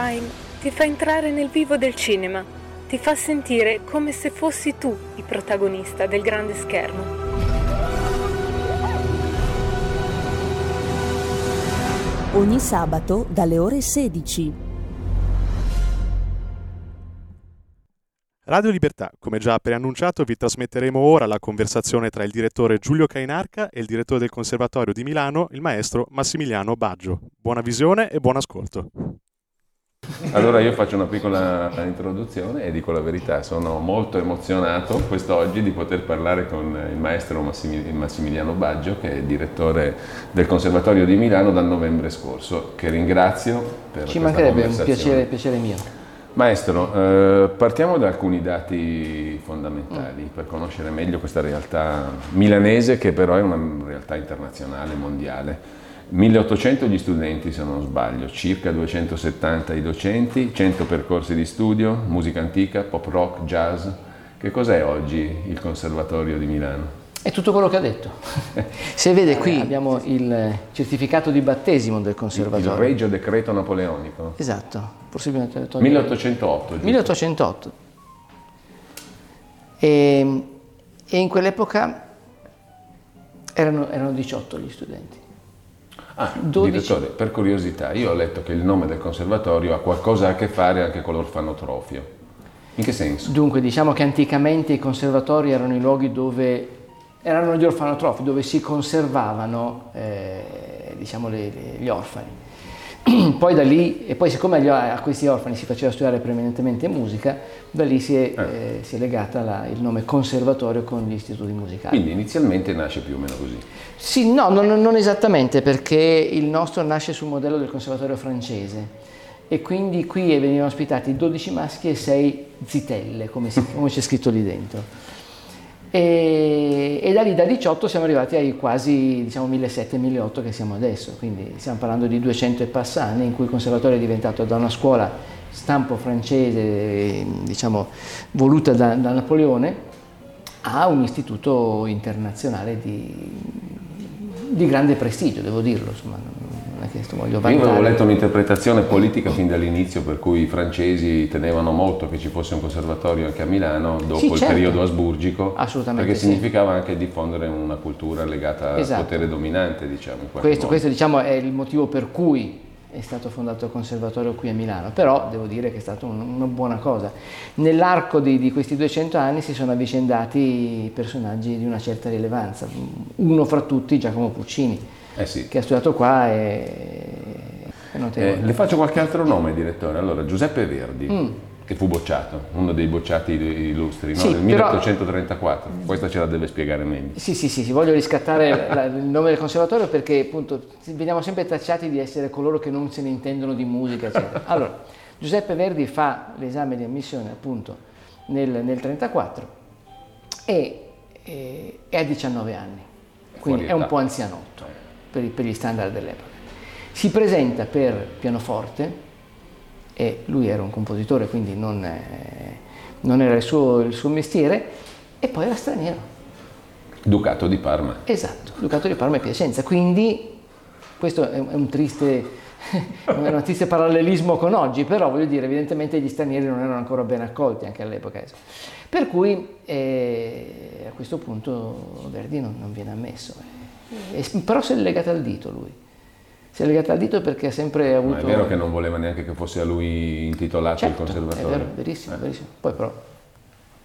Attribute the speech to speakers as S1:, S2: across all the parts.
S1: Time ti fa entrare nel vivo del cinema, ti fa sentire come se fossi tu il protagonista del grande schermo.
S2: Ogni sabato dalle ore 16.
S3: Radio Libertà, come già preannunciato, vi trasmetteremo ora la conversazione tra il direttore Giulio Cainarca e il direttore del Conservatorio di Milano, il maestro Massimiliano Baggio. Buona visione e buon ascolto.
S4: Allora io faccio una piccola introduzione e dico la verità, sono molto emozionato quest'oggi di poter parlare con il maestro Massimil- Massimiliano Baggio, che è direttore del Conservatorio di Milano dal novembre scorso, che ringrazio per
S5: Ci mancherebbe, un piacere, piacere mio.
S4: Maestro, eh, partiamo da alcuni dati fondamentali per conoscere meglio questa realtà milanese che però è una realtà internazionale, mondiale. 1800 gli studenti se non sbaglio, circa 270 i docenti, 100 percorsi di studio, musica antica, pop rock, jazz. Che cos'è oggi il Conservatorio di Milano?
S5: È tutto quello che ha detto. Se vede qui abbiamo il certificato di battesimo del
S4: Il
S5: conservatorio.
S4: Regio Decreto Napoleonico.
S5: Esatto, possibilmente togliere-
S4: 1808, giusto?
S5: 1808. E, e in quell'epoca erano, erano 18 gli studenti.
S4: Ah,
S5: 12.
S4: direttore, per curiosità, io ho letto che il nome del conservatorio ha qualcosa a che fare anche con l'orfanotrofio. In che senso?
S5: Dunque, diciamo che anticamente i conservatori erano i luoghi dove erano gli orfanotrofi, dove si conservavano eh, diciamo, le- le- gli orfani. Poi da lì, e poi siccome a questi orfani si faceva studiare prevalentemente musica, da lì si è, eh, si è legata la- il nome conservatorio con gli istituti musicali.
S4: Quindi inizialmente nasce più o meno così.
S5: Sì, no, non, non esattamente, perché il nostro nasce sul modello del conservatorio francese e quindi qui venivano ospitati 12 maschi e 6 zitelle, come, si- come c'è scritto lì dentro. E, e da lì da 18 siamo arrivati ai quasi diciamo 1700-1800 che siamo adesso, quindi stiamo parlando di 200 e passa anni in cui il conservatorio è diventato da una scuola stampo francese, diciamo voluta da, da Napoleone, a un istituto internazionale di, di grande prestigio, devo dirlo, insomma, non è che voglio
S4: Io avevo
S5: vantare.
S4: letto un'interpretazione politica fin dall'inizio per cui i francesi tenevano molto che ci fosse un conservatorio anche a Milano dopo
S5: Sì,
S4: il
S5: certo.
S4: periodo asburgico,
S5: Assolutamente
S4: perché
S5: sì.
S4: significava anche diffondere una cultura legata
S5: Esatto.
S4: al potere dominante, diciamo.
S5: Questo, questo diciamo, è il motivo per cui è stato fondato il conservatorio qui a Milano, però devo dire che è stata un- una buona cosa. Nell'arco di, di questi 200 anni si sono avvicendati personaggi di una certa rilevanza, uno fra tutti Giacomo Puccini,
S4: Eh sì.
S5: che ha studiato qua e è notevole.
S4: Eh, le faccio qualche altro nome, direttore. Allora, Giuseppe Verdi, che fu bocciato, uno dei bocciati illustri, no?
S5: Mm. Sì, però-
S4: 1834. Questa ce la deve spiegare meglio.
S5: Sì, sì, sì, sì, voglio riscattare la- il nome del conservatorio perché appunto veniamo sempre tacciati di essere coloro che non se ne intendono di musica, eccetera. Allora, Giuseppe Verdi fa l'esame di ammissione appunto nel, nel 34 e, e- e ha 19 anni, quindi
S4: Fuori
S5: è un po' anzianotto per, per gli standard dell'epoca. Si presenta per pianoforte e lui era un compositore, quindi non, eh, non era il suo, il suo mestiere, e poi era straniero.
S4: Ducato di Parma.
S5: Esatto, Ducato di Parma e Piacenza, quindi questo è un, triste, è un triste parallelismo con oggi, però voglio dire, evidentemente gli stranieri non erano ancora ben accolti anche all'epoca. Per cui eh, a questo punto Verdi non, non viene ammesso, Eh, però si è legato al dito lui. Si è legato al dito perché ha sempre avuto...
S4: Ma è vero che non voleva neanche che fosse a lui intitolato
S5: Certo,
S4: il
S5: è
S4: conservatorio.
S5: vero, verissimo, verissimo. Poi però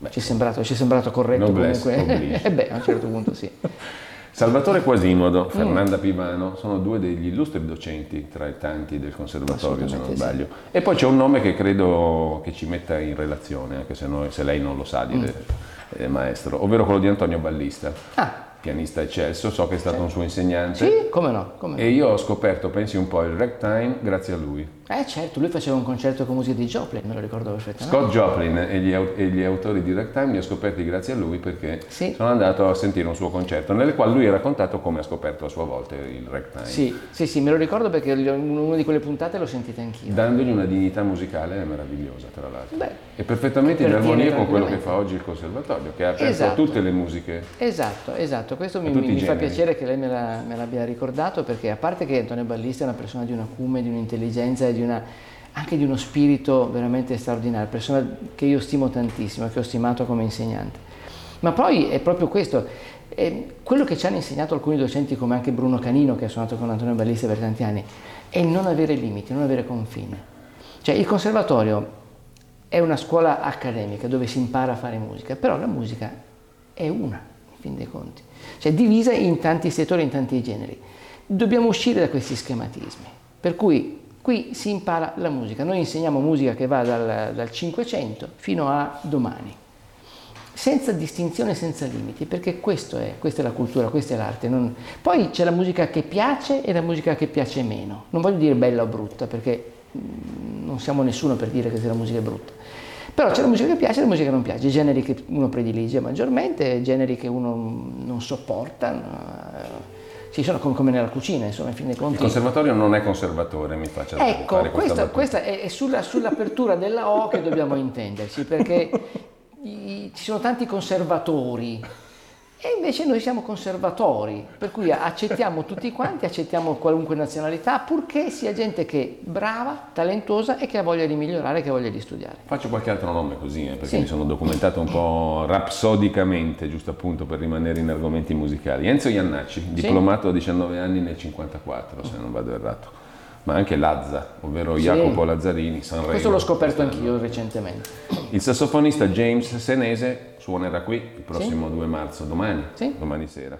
S5: ci, è sembrato, ci è sembrato corretto comunque.
S4: oblige.
S5: Eh beh, a un certo punto sì.
S4: Salvatore
S5: Mm.
S4: Quasimodo, Fernanda Pivano sono due degli illustri docenti tra i tanti del conservatorio, se non
S5: Assolutamente sì.
S4: sbaglio. E poi c'è un nome che credo che ci metta in relazione, anche se, noi- se lei non lo sa, dire, eh, maestro, ovvero quello di Antonio Ballista,
S5: Mm. Ah,
S4: pianista eccelso, so che è stato un suo insegnante.
S5: sì, come no? Come no.
S4: E io ho scoperto, pensi un po', il ragtime grazie a lui.
S5: Eh certo, lui faceva un concerto con musica di Joplin, me lo ricordo perfettamente.
S4: Scott Joplin e gli, e gli autori di Ragtime li ho scoperti grazie a lui perché
S5: Sì.
S4: sono andato a sentire un suo concerto nel quale lui ha raccontato come ha scoperto a sua volta il Ragtime.
S5: Sì, sì, sì, me lo ricordo perché ho- una di quelle puntate l'ho sentita anch'io.
S4: dandogli una dignità musicale meravigliosa, tra l'altro.
S5: Beh,
S4: e perfettamente in armonia con quello che fa oggi il conservatorio, che ha aperto
S5: Esatto.
S4: tutte le musiche.
S5: Esatto, esatto, questo mi, mi- fa piacere che lei me, la- me l'abbia ricordato perché a parte che Antonio Ballista è una persona di un acume, di un'intelligenza di una- anche di uno spirito veramente straordinario, persona che io stimo tantissimo, che ho stimato come insegnante. Ma poi è proprio questo, eh, quello che ci hanno insegnato alcuni docenti come anche Bruno Canino che ha suonato con Antonio Ballista per tanti anni, è non avere limiti, non avere confini. Cioè il conservatorio è una scuola accademica dove si impara a fare musica, però la musica è una, in fin dei conti, cioè divisa in tanti settori, in tanti generi. Dobbiamo uscire da questi schematismi, per cui qui si impara la musica, noi insegniamo musica che va dal, dal 500 fino a domani, senza distinzione, senza limiti, perché è, questa è la cultura, questa è l'arte. non- Poi c'è la musica che piace e la musica che piace meno, non voglio dire bella o brutta, perché mm, non siamo nessuno per dire che se la musica è brutta. Però c'è la musica che piace e la musica che non piace, generi che uno predilige maggiormente, generi che uno non sopporta. Sì, sono come, come nella cucina, insomma, in fin dei
S4: Il
S5: conti.
S4: conservatorio non è conservatore, mi faccia
S5: Ecco,
S4: fare questa
S5: questa,
S4: battuta.
S5: questa è, è sulla- sull'apertura della O che dobbiamo intenderci, perché i- ci sono tanti conservatori e invece noi siamo conservatori, per cui accettiamo tutti quanti, accettiamo qualunque nazionalità, purché sia gente che è brava, talentuosa e che ha voglia di migliorare, che ha voglia di studiare.
S4: Faccio qualche altro nome così, eh, perché
S5: Sì.
S4: mi sono documentato un po' rapsodicamente, giusto appunto per rimanere in argomenti musicali. Enzo Iannacci, diplomato a 19 anni nel 54, se non vado errato. Ma anche Lazza, ovvero
S5: Sì.
S4: Jacopo Lazzarini, Sanremo.
S5: Questo l'ho scoperto anch'io recentemente.
S4: Il sassofonista James Senese suonerà qui il prossimo 2 marzo, domani,
S5: Sì.
S4: domani sera.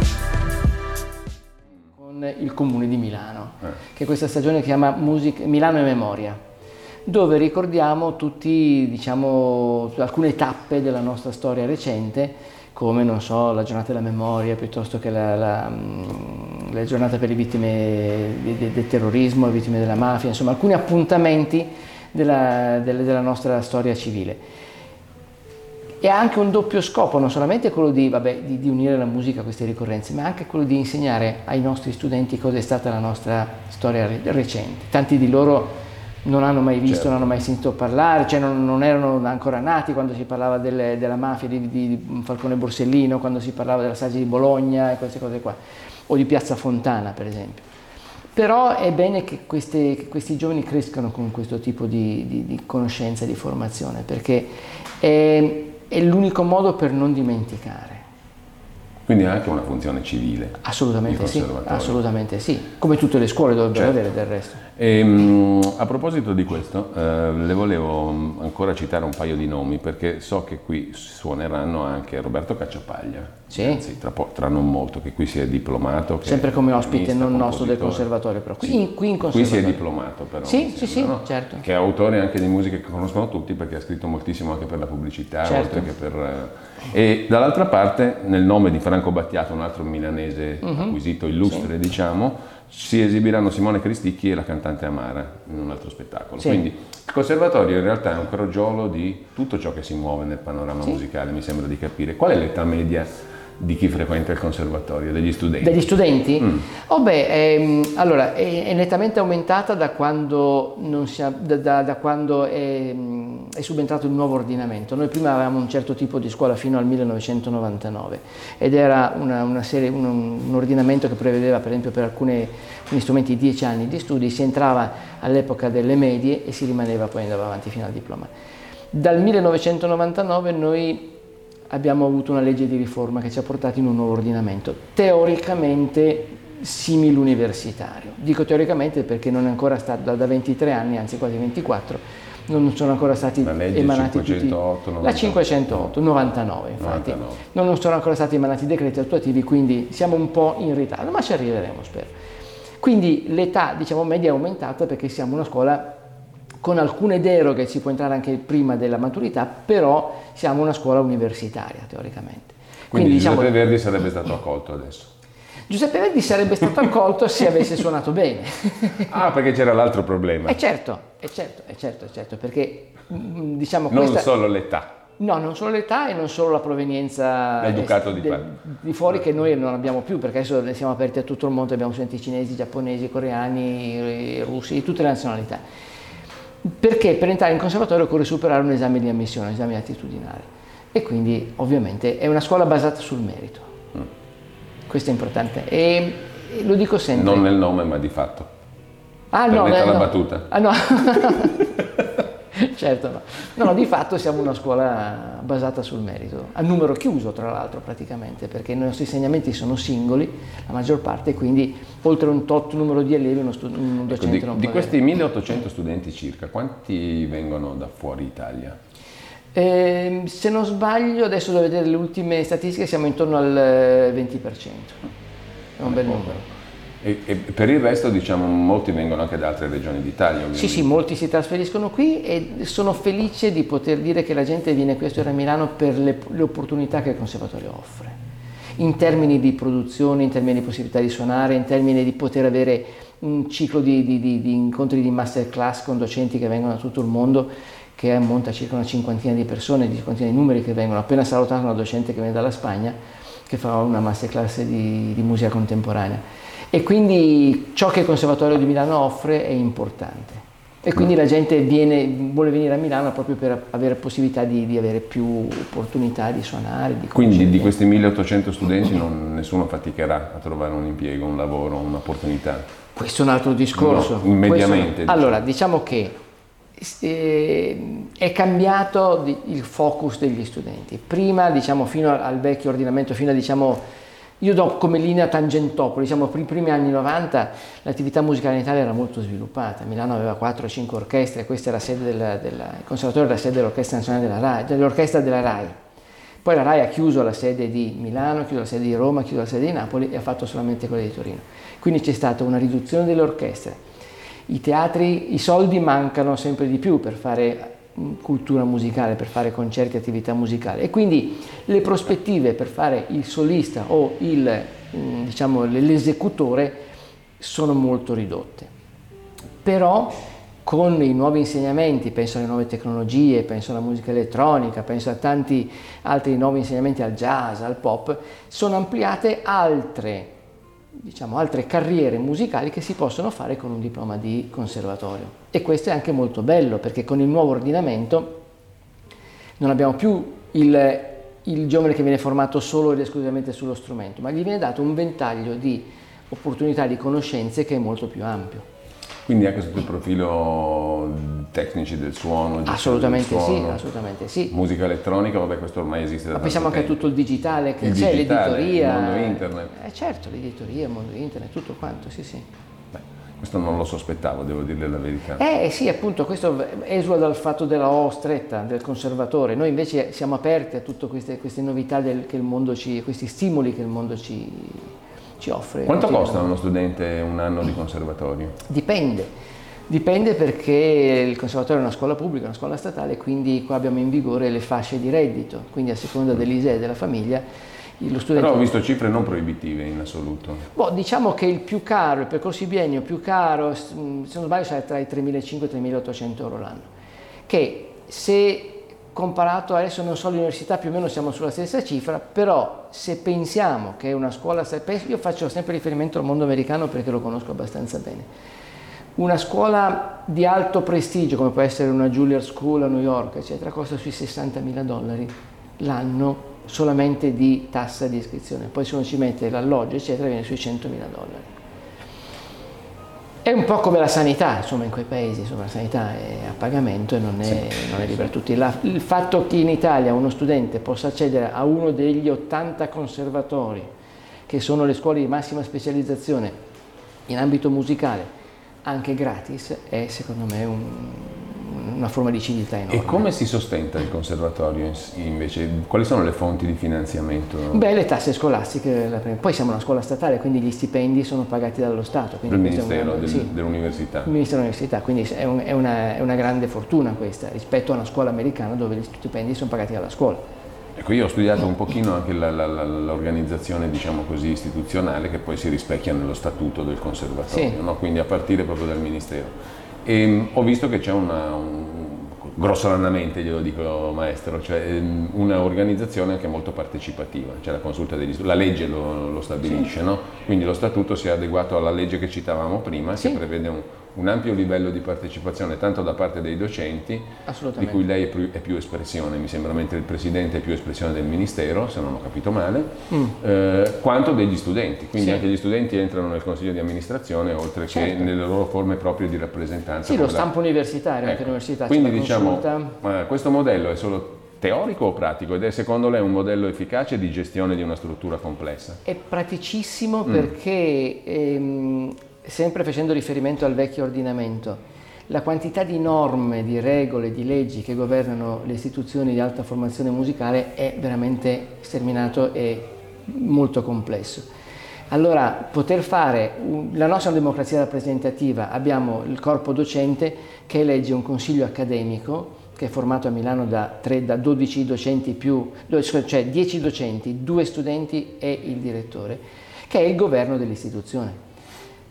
S5: Con il comune di Milano, che questa stagione chiama Music- Milano e Memoria, dove ricordiamo tutti, diciamo, alcune tappe della nostra storia recente, come non so, la giornata della memoria, piuttosto che la, la, mm, la giornata per le vittime de- de- del terrorismo, le vittime della mafia, insomma alcuni appuntamenti della- della nostra storia civile. E ha anche un doppio scopo, non solamente quello di, vabbè, di- di unire la musica a queste ricorrenze, ma anche quello di insegnare ai nostri studenti cosa è stata la nostra storia re- recente. Tanti di loro non hanno mai visto,
S4: Certo.
S5: non hanno mai sentito parlare, cioè non, non erano ancora nati quando si parlava delle- della mafia di, di- Falcone Borsellino, quando si parlava della strage di Bologna e queste cose qua, o di Piazza Fontana per esempio. Però è bene che, queste- che questi giovani crescano con questo tipo di, di- di conoscenza, di formazione, perché è, è l'unico modo per non dimenticare.
S4: Quindi ha anche una funzione civile.
S5: Assolutamente sì,
S4: conservatorio.
S5: assolutamente sì, come tutte le scuole dovrebbero
S4: Certo.
S5: avere del resto.
S4: E, mh, a proposito di questo, eh, le volevo mh, ancora citare un paio di nomi perché so che qui suoneranno anche Roberto Cacciapaglia,
S5: Sì.
S4: anzi tra, po- tra non molto, che qui si è diplomato.
S5: Sempre come
S4: è
S5: ospite non nostro del conservatorio, però qui,
S4: Sì.
S5: in, qui in
S4: Qui si è
S5: conservatorio.
S4: diplomato però.
S5: Sì, sì,
S4: sembra,
S5: sì,
S4: no?
S5: certo.
S4: Che è autore anche di musiche che conoscono tutti perché ha scritto moltissimo anche per la pubblicità,
S5: Certo.
S4: oltre che per... eh, E dall'altra parte, nel nome di Franco Battiato, un altro milanese
S5: Mhm.
S4: acquisito, illustre diciamo, si esibiranno Simone Cristicchi e la cantante Amara in un altro spettacolo.
S5: Sì.
S4: Quindi il conservatorio in realtà è un crogiolo di tutto ciò che si muove nel panorama musicale, mi sembra di capire. Qual è l'età media di chi frequenta il conservatorio, degli studenti.
S5: Degli studenti?
S4: Mm.
S5: Oh beh, ehm, allora, è, è nettamente aumentata da quando, non si da- da- da quando è, mm, è subentrato il nuovo ordinamento. Noi prima avevamo un certo tipo di scuola fino al 1999 ed era una, una serie- un, un ordinamento che prevedeva per esempio per alcuni strumenti 10 anni di studi, si entrava all'epoca delle medie e si rimaneva poi andava avanti fino al diploma. Dal 1999 noi abbiamo avuto una legge di riforma che ci ha portato in un nuovo ordinamento, teoricamente simile universitario. Dico teoricamente perché non è ancora stato, da, da 23 anni, anzi quasi 24, non sono ancora stati
S4: La legge
S5: emanati
S4: 508,
S5: tutti... La 508, 99 infatti.
S4: 99.
S5: Non sono ancora stati emanati decreti attuativi, quindi siamo un po' in ritardo, ma ci arriveremo spero. Quindi l'età diciamo, media è aumentata perché siamo una scuola con alcune deroghe, si può entrare anche prima della maturità, però siamo una scuola universitaria teoricamente.
S4: Quindi,
S5: diciamo,
S4: Giuseppe Verdi sarebbe stato accolto adesso.
S5: Giuseppe Verdi sarebbe stato accolto se avesse suonato bene.
S4: Ah, perché c'era l'altro problema.
S5: E certo, è certo, è certo, è certo, perché mm, diciamo
S4: non
S5: questa...
S4: solo l'età.
S5: No, non solo l'età e non solo la provenienza est-
S4: di Parma.
S5: di fuori che noi non abbiamo più, perché adesso siamo aperti a tutto il mondo, abbiamo studenti cinesi, giapponesi, coreani, eh, russi, di tutte le nazionalità. Perché per entrare in conservatorio occorre superare un esame di ammissione, un esame attitudinale. E quindi ovviamente è una scuola basata sul merito.
S4: Mm.
S5: Questo è importante. E, lo dico sempre.
S4: Non nel nome, ma di fatto.
S5: Ah no,
S4: Permetta
S5: eh,
S4: la
S5: no.
S4: battuta.
S5: Ah no. certo no. No, no, di fatto siamo una scuola basata sul merito, a numero chiuso tra l'altro praticamente, perché i nostri insegnamenti sono singoli, la maggior parte, quindi oltre un tot numero di allievi uno, stu- un
S4: Ecco,
S5: docente
S4: di,
S5: non
S4: di
S5: può
S4: questi 1800 studenti circa, quanti vengono da fuori Italia?
S5: Ehm, se non sbaglio, adesso devo vedere le ultime statistiche, siamo intorno al eh, 20%. È un bel numero.
S4: E, e per il resto, diciamo, molti vengono anche da altre regioni d'Italia, ovviamente.
S5: Sì, sì, molti si trasferiscono qui e sono felice di poter dire che la gente viene qui a studiare a Milano per le, le opportunità che il conservatorio offre. In termini di produzione, in termini di possibilità di suonare, in termini di poter avere un ciclo di, di- di- di incontri di masterclass con docenti che vengono da tutto il mondo, che ammonta a circa una cinquantina di persone, di cinquantina di numeri che vengono. Appena salutato una docente che viene dalla Spagna, che fa una masterclass di musica contemporanea. E quindi ciò che il Conservatorio di Milano offre è importante. E quindi la gente viene- vuole venire a Milano proprio per avere possibilità di, di avere più opportunità di suonare, di
S4: Quindi di questi 1800 studenti non- nessuno faticherà a trovare un impiego, un lavoro, un'opportunità.
S5: Questo è un altro discorso.
S4: No, mediamente,
S5: Questo- allora, diciamo che eh, è cambiato il focus degli studenti. Prima, diciamo, fino al vecchio ordinamento, fino a, diciamo, io do come linea Tangentopoli, diciamo, per i primi anni 90 l'attività musicale in Italia era molto sviluppata. Milano aveva 4-5 orchestre, questa era sede della, della- il conservatorio era sede dell'orchestra nazionale della RAI, dell'orchestra della RAI. Poi la RAI ha chiuso la sede di Milano, ha chiuso la sede di Roma, ha chiuso la sede di Napoli e ha fatto solamente quella di Torino. Quindi c'è stata una riduzione delle orchestre. I teatri, i soldi mancano sempre di più per fare cultura musicale, per fare concerti, attività musicali e quindi le prospettive per fare il solista o il, mm, diciamo, l'esecutore sono molto ridotte. Però con i nuovi insegnamenti, penso alle nuove tecnologie, penso alla musica elettronica, penso a tanti altri nuovi insegnamenti al jazz, al pop, sono ampliate altre, diciamo, altre carriere musicali che si possono fare con un diploma di conservatorio. E questo è anche molto bello perché con il nuovo ordinamento non abbiamo più il, il giovane che viene formato solo ed esclusivamente sullo strumento, ma gli viene dato un ventaglio di opportunità di conoscenze che è molto più ampio.
S4: Quindi anche sotto il profilo tecnici del suono,
S5: Assolutamente
S4: del
S5: sì,
S4: suono,
S5: assolutamente sì.
S4: musica elettronica, vabbè questo ormai esiste da
S5: Ma pensiamo anche a
S4: tempo.
S5: tutto il digitale che
S4: Il
S5: c'è,
S4: digitale,
S5: l'editoria.
S4: il mondo internet.
S5: Eh certo, l'editoria, il mondo internet, tutto quanto, sì sì.
S4: Questo non lo sospettavo, devo dirle la verità.
S5: Eh sì, appunto, questo esula dal fatto della O stretta, del conservatore. Noi invece siamo aperti a tutte queste, queste novità del- che il mondo ci, questi stimoli che il mondo ci, ci offre.
S4: Quanto costa uno studente un anno di conservatorio?
S5: Dipende. Dipende perché il conservatorio è una scuola pubblica, una scuola statale, quindi qua abbiamo in vigore le fasce di reddito, quindi a seconda dell'ISEE e della famiglia lo studente...
S4: Però ho visto cifre non proibitive in assoluto.
S5: Boh, diciamo che il più caro, il percorso biennio più caro, mh, se non sbaglio, sarà tra i 3.500 e i 3.800 euro l'anno, che se comparato adesso non so l'università più o meno siamo sulla stessa cifra, però se pensiamo che una scuola, io faccio sempre riferimento al mondo americano perché lo conosco abbastanza bene, una scuola di alto prestigio come può essere una Juilliard School a New York, eccetera, costa sui 60 mila dollari l'anno solamente di tassa di iscrizione, poi se uno ci mette l'alloggio, eccetera, viene sui 100 mila dollari. È un po' come la sanità, insomma, in quei paesi, insomma, la sanità è a pagamento e non è, sì. non è libera a tutti. La, il fatto che in Italia uno studente possa accedere a uno degli 80 conservatori, che sono le scuole di massima specializzazione in ambito musicale, anche gratis, è secondo me un, una forma di civiltà enorme.
S4: E come si sostenta il conservatorio invece? Quali sono le fonti di finanziamento?
S5: Beh, le tasse scolastiche, poi siamo una scuola statale, quindi gli stipendi sono pagati dallo Stato.
S4: Il Ministero del, sì, dell'Università.
S5: Il Ministero dell'Università, quindi è, un, è, una, è una grande fortuna questa rispetto a una scuola americana dove gli stipendi sono pagati dalla scuola.
S4: Ecco, io ho studiato un pochino anche la, la, la, l'organizzazione, diciamo così, istituzionale che poi si rispecchia nello statuto del conservatorio, sì. no? quindi a partire proprio dal Ministero. E um, ho visto che c'è una, un, grossolanamente, glielo dico maestro, cioè um, un'organizzazione anche molto partecipativa, cioè la consulta degli studi, la legge lo, lo stabilisce, sì. no? quindi lo statuto si è adeguato alla legge che citavamo prima, sì. che prevede un, un ampio livello di partecipazione tanto da parte dei docenti, di cui lei è più, è più, espressione, mi sembra, mentre il Presidente è più espressione del Ministero, se non ho capito male, mm. eh, quanto degli studenti. Quindi sì. anche gli studenti entrano nel Consiglio di amministrazione, oltre certo. che nelle loro forme proprie di rappresentanza.
S5: Sì, lo stampo la... universitario, ecco. anche l'università.
S4: Quindi diciamo, questo modello è solo teorico o pratico ed è secondo lei un modello efficace di gestione di una struttura complessa?
S5: È praticissimo mm. perché ehm, sempre facendo riferimento al vecchio ordinamento, la quantità di norme, di regole, di leggi che governano le istituzioni di alta formazione musicale è veramente sterminato e molto complesso. Allora, poter fare, la nostra democrazia rappresentativa, abbiamo il corpo docente che elegge un consiglio accademico che è formato a Milano da, 3, da 12 docenti più, cioè 10 docenti, 2 studenti e il direttore, che è il governo dell'istituzione.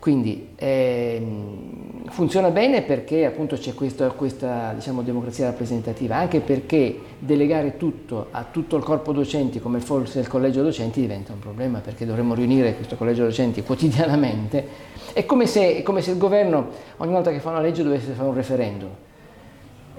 S5: Quindi ehm, funziona bene perché appunto c'è questa, questa diciamo, democrazia rappresentativa, anche perché delegare tutto a tutto il corpo docenti come forse il collegio docenti diventa un problema perché dovremmo riunire questo collegio docenti quotidianamente. È come se, è come se il governo ogni volta che fa una legge dovesse fare un referendum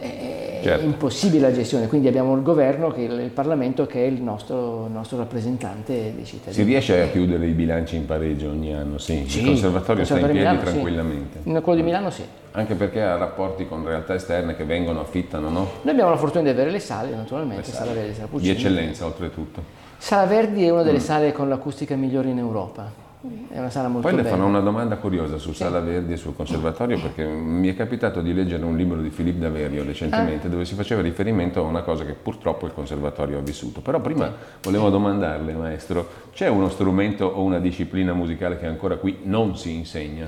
S5: è certo. impossibile la gestione, quindi abbiamo il governo, che il Parlamento che è il nostro, nostro, rappresentante dei cittadini.
S4: Si riesce a chiudere i bilanci in pareggio ogni anno? Sì, sì il conservatorio sta in piedi Milano, tranquillamente.
S5: Sì. Quello di Milano sì.
S4: Anche perché ha rapporti con realtà esterne che vengono, affittano, no?
S5: Noi abbiamo la fortuna di avere le sale, naturalmente, le sale. Sala Verdi,
S4: Sala Puccini. Di eccellenza oltretutto.
S5: Sala Verdi è una delle mm. sale con l'acustica migliore in Europa è una sala molto
S4: Poi
S5: le
S4: bella. fanno una domanda curiosa su. Sala Verdi e sul conservatorio perché mi è capitato di leggere un libro di Filippo Daverio recentemente ah. dove si faceva riferimento a una cosa che purtroppo il conservatorio ha vissuto. Però prima volevo domandarle, maestro, c'è uno strumento o una disciplina musicale che ancora qui non si insegna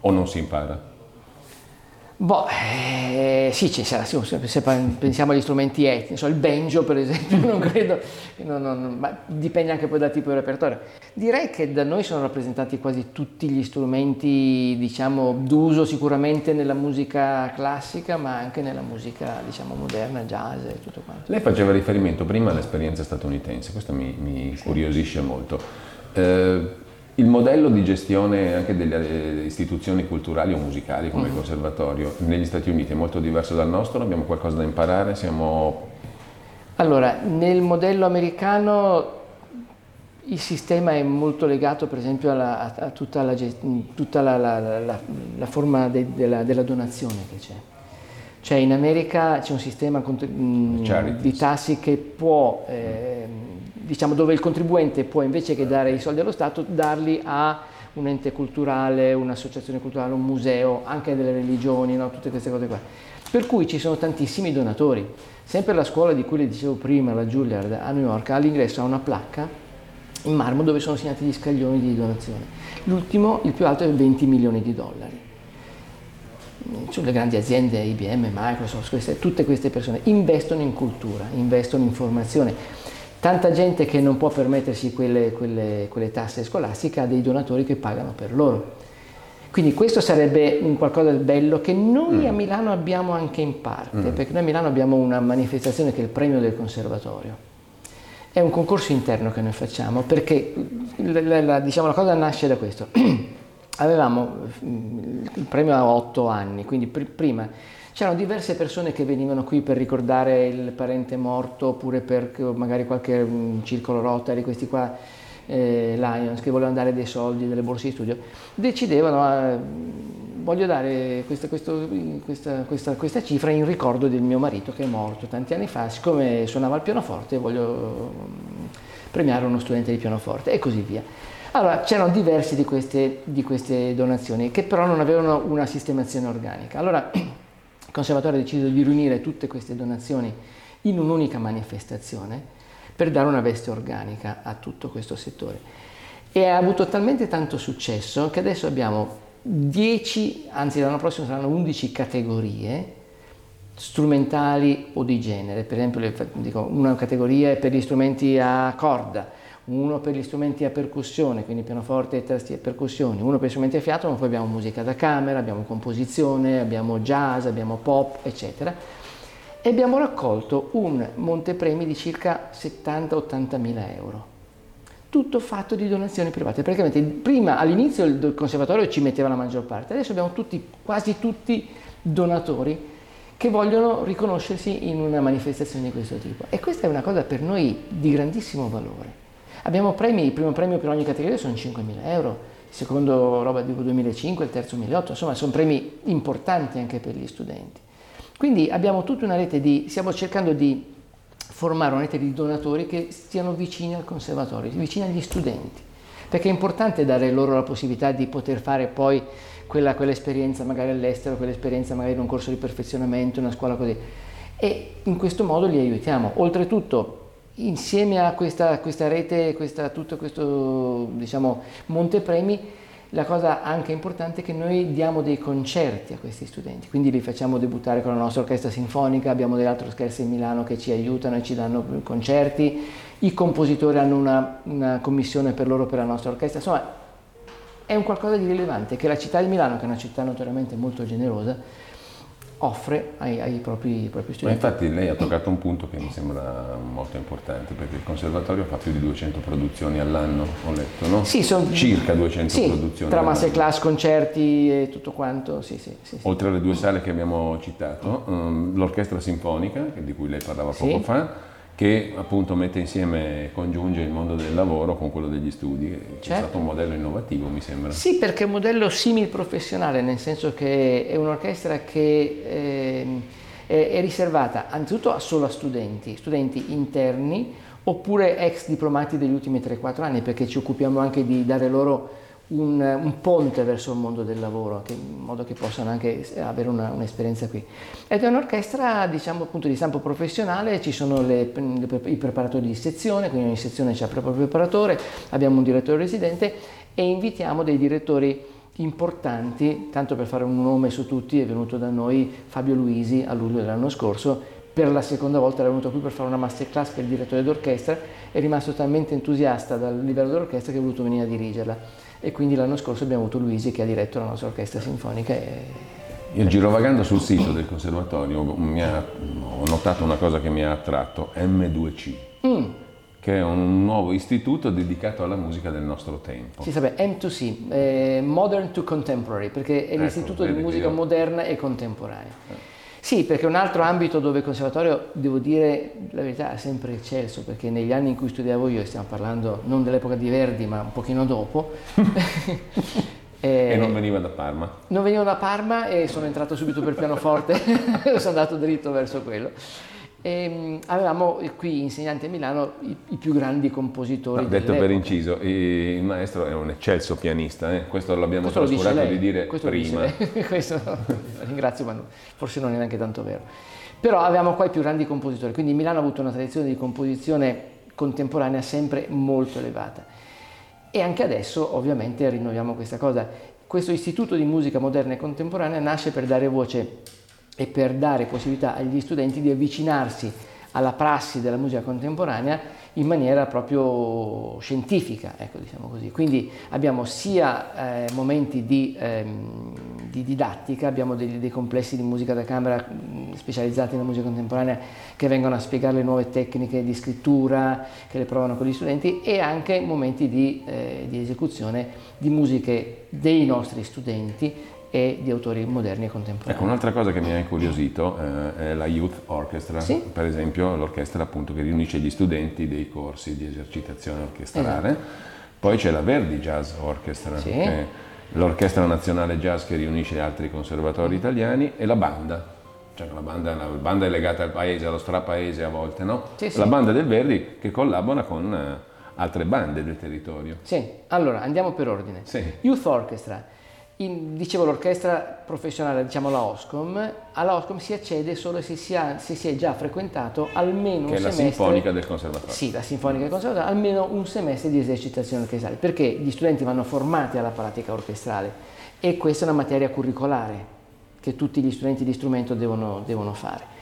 S4: o non si impara?
S5: Boh, eh, sì, ci sarà, se pensiamo agli strumenti etnici, il banjo per esempio, non credo, non, non, ma dipende anche poi dal tipo di repertorio. Direi che da noi sono rappresentati quasi tutti gli strumenti, diciamo, d'uso sicuramente nella musica classica, ma anche nella musica, diciamo, moderna, jazz e tutto quanto.
S4: Lei faceva riferimento prima all'esperienza statunitense, questo mi, mi incuriosisce molto. Eh, il modello di gestione anche delle eh, istituzioni culturali o musicali come uh-huh. il mhm. conservatorio negli Stati Uniti è molto diverso dal nostro, abbiamo qualcosa da imparare, siamo...
S5: Allora, nel modello americano il sistema è molto legato per esempio alla, a, a, tutta, la, tutta la, la, la forma de, della, della, donazione che c'è. Cioè in America c'è un sistema di tassi che può... Eh, diciamo, dove il contribuente può invece che dare i soldi allo Stato darli a un ente culturale, un'associazione culturale, un museo, anche delle religioni, no? tutte queste cose qua. Per cui ci sono tantissimi donatori. Sempre la scuola di cui le dicevo prima, la Juilliard a New York, all'ingresso ha una placca in marmo dove sono segnati gli scaglioni di donazione. L'ultimo, il più alto, è 20 milioni di dollari. Cioè, le grandi aziende, IBM, Microsoft, queste, tutte queste persone investono in cultura, investono in formazione Tanta gente che non può permettersi quelle, quelle, quelle tasse scolastiche ha dei donatori che pagano per loro. Quindi questo sarebbe un qualcosa di bello che noi a Milano abbiamo anche in parte,
S4: Mm.
S5: perché noi a Milano abbiamo una manifestazione che è il premio del conservatorio. È un concorso interno che noi facciamo perché la, la- la- diciamo, la cosa nasce da questo. Avevamo mm, il premio a otto anni, quindi pr- prima. C'erano diverse persone che venivano qui per ricordare il parente morto oppure per magari qualche mm, circolo Rotary, questi qua eh, Lions che volevano dare dei soldi, delle borse di studio, decidevano eh, voglio dare questa, questo- questa- questa- questa cifra in ricordo del mio marito che è morto tanti anni fa, siccome suonava il pianoforte voglio premiare uno studente di pianoforte e così via. Allora c'erano diverse di queste, di queste donazioni che però non avevano una sistemazione organica. Allora il conservatorio ha deciso di riunire tutte queste donazioni in un'unica manifestazione per dare una veste organica a tutto questo settore. E ha avuto talmente tanto successo che adesso abbiamo 10, anzi l'anno prossimo saranno 11 categorie strumentali o di genere. Per esempio, dico, una categoria è per gli strumenti a corda, uno per gli strumenti a percussione, quindi pianoforte, tasti e percussioni, uno per gli strumenti a fiato, ma poi abbiamo musica da camera, abbiamo composizione, abbiamo jazz, abbiamo pop, eccetera. E abbiamo raccolto un montepremi di circa 70-80 mila euro. Tutto fatto di donazioni private. Praticamente prima all'inizio il conservatorio ci metteva la maggior parte, adesso abbiamo tutti, quasi tutti donatori che vogliono riconoscersi in una manifestazione di questo tipo. E questa è una cosa per noi di grandissimo valore. Abbiamo premi, il primo premio per ogni categoria sono 5.000 euro, il secondo roba di 2005, il terzo 1.800, insomma sono premi importanti anche per gli studenti. Quindi abbiamo tutta una rete di, stiamo cercando di formare una rete di donatori che stiano vicini al conservatorio, vicini agli studenti, perché è importante dare loro la possibilità di poter fare poi quella, quell'esperienza magari all'estero, quell'esperienza magari in un corso di perfezionamento, una scuola così. E in questo modo li aiutiamo. Oltretutto, insieme a questa, questa rete, questa, tutto questo diciamo, montepremi, la cosa anche importante è che noi diamo dei concerti a questi studenti, quindi li facciamo debuttare con la nostra orchestra sinfonica, abbiamo delle altre orchestre in Milano che ci aiutano e ci danno concerti, i compositori hanno una, una commissione per loro per la nostra orchestra, insomma è un qualcosa di rilevante che la città di Milano, che è una città notoriamente molto generosa, offre ai, ai propri, ai propri
S4: Ma
S5: studenti.
S4: infatti lei ha toccato un punto che mi sembra molto importante, perché il conservatorio fa più di 200 produzioni all'anno, ho letto, no?
S5: Sì, son-
S4: Circa 200
S5: Sì,
S4: produzioni
S5: tra masterclass, concerti e tutto quanto, sì, sì, sì.
S4: Oltre alle due sale che abbiamo citato, ehm, l'orchestra sinfonica, di cui lei parlava poco fa, che appunto mette insieme, congiunge il mondo del lavoro con quello degli studi,
S5: Certo.
S4: stato un modello innovativo mi sembra.
S5: Sì, perché è un modello simil professionale, nel senso che è un'orchestra che ehm, è, riservata anzitutto a- solo a studenti, studenti interni oppure ex diplomati degli ultimi 3-4 anni, perché ci occupiamo anche di dare loro un, un ponte verso il mondo del lavoro, che- in modo che possano anche avere una- un'esperienza qui. Ed è un'orchestra, diciamo appunto, di stampo professionale, ci sono le- le- i preparatori di sezione, quindi ogni sezione ha il proprio preparatore, abbiamo un direttore residente e invitiamo dei direttori importanti, tanto per fare un nome su tutti, è venuto da noi Fabio Luisi a luglio dell'anno scorso, per la seconda volta era venuto qui per fare una masterclass per il direttore d'orchestra, è rimasto talmente entusiasta dal livello dell'orchestra che è voluto venire a dirigerla e quindi l'anno scorso abbiamo avuto Luisi che ha diretto la nostra orchestra sinfonica e
S4: Io girovagando sul sito del conservatorio ha- ho notato una cosa che mi ha attratto, M2C,
S5: Mm,
S4: che è un nuovo istituto dedicato alla musica del nostro tempo.
S5: si sa M2C, eh, Modern to Contemporary, perché è
S4: Ecco,
S5: l'istituto di musica
S4: io- Eh.
S5: moderna e contemporanea. Sì, perché un altro ambito dove il conservatorio, devo dire la verità, ha sempre eccelso, perché negli anni in cui studiavo io, stiamo parlando non dell'epoca di Verdi, ma un pochino dopo, eh,
S4: E non veniva da Parma.
S5: non venivo da Parma e sono entrato subito per pianoforte, sono andato dritto verso quello. E, mh, avevamo qui insegnanti a Milano i, i più grandi compositori
S4: No, detto per inciso, il maestro è un eccelso pianista, eh? questo l'abbiamo
S5: Questo lo
S4: trascurato
S5: lei,
S4: di dire
S5: questo lo
S4: prima.
S5: Questo ringrazio, ma forse non è neanche tanto vero. Però avevamo qua i più grandi compositori, quindi Milano ha avuto una tradizione di composizione contemporanea sempre molto elevata. E anche adesso ovviamente rinnoviamo questa cosa. Questo istituto di musica moderna e contemporanea nasce per dare voce e per dare possibilità agli studenti di avvicinarsi alla prassi della musica contemporanea in maniera proprio scientifica, ecco, diciamo così. Quindi abbiamo sia eh, momenti di, ehm, di, didattica, abbiamo dei, dei, complessi di musica da camera specializzati nella musica contemporanea che vengono a spiegare le nuove tecniche di scrittura, che le provano con gli studenti e anche momenti di, eh, di esecuzione di musiche dei nostri studenti e di autori moderni e contemporanei.
S4: Ecco, un'altra cosa che mi ha incuriosito eh, è la Youth Orchestra,
S5: sì?
S4: per esempio l'orchestra appunto che riunisce gli studenti dei corsi di esercitazione orchestrale. Esatto. Poi c'è la Verdi Jazz Orchestra,
S5: sì.
S4: che l'orchestra nazionale jazz che riunisce altri conservatori italiani e la banda. Cioè la banda, la banda è legata al paese, allo strapaese a volte, no?
S5: Sì,
S4: la banda del Verdi che collabora con eh, altre bande del territorio.
S5: Sì, allora andiamo per ordine. Youth Orchestra in, dicevo l'orchestra professionale, diciamo la OSCOM, alla OSCOM si accede solo se si, ha, se si è già frequentato almeno
S4: che
S5: un semestre.
S4: Che è la sinfonica del conservatorio.
S5: Sì, la sinfonica del conservatorio, almeno un semestre di esercitazione orchestrale, perché gli studenti vanno formati alla pratica orchestrale e questa è una materia curricolare che tutti gli studenti di strumento devono, devono fare.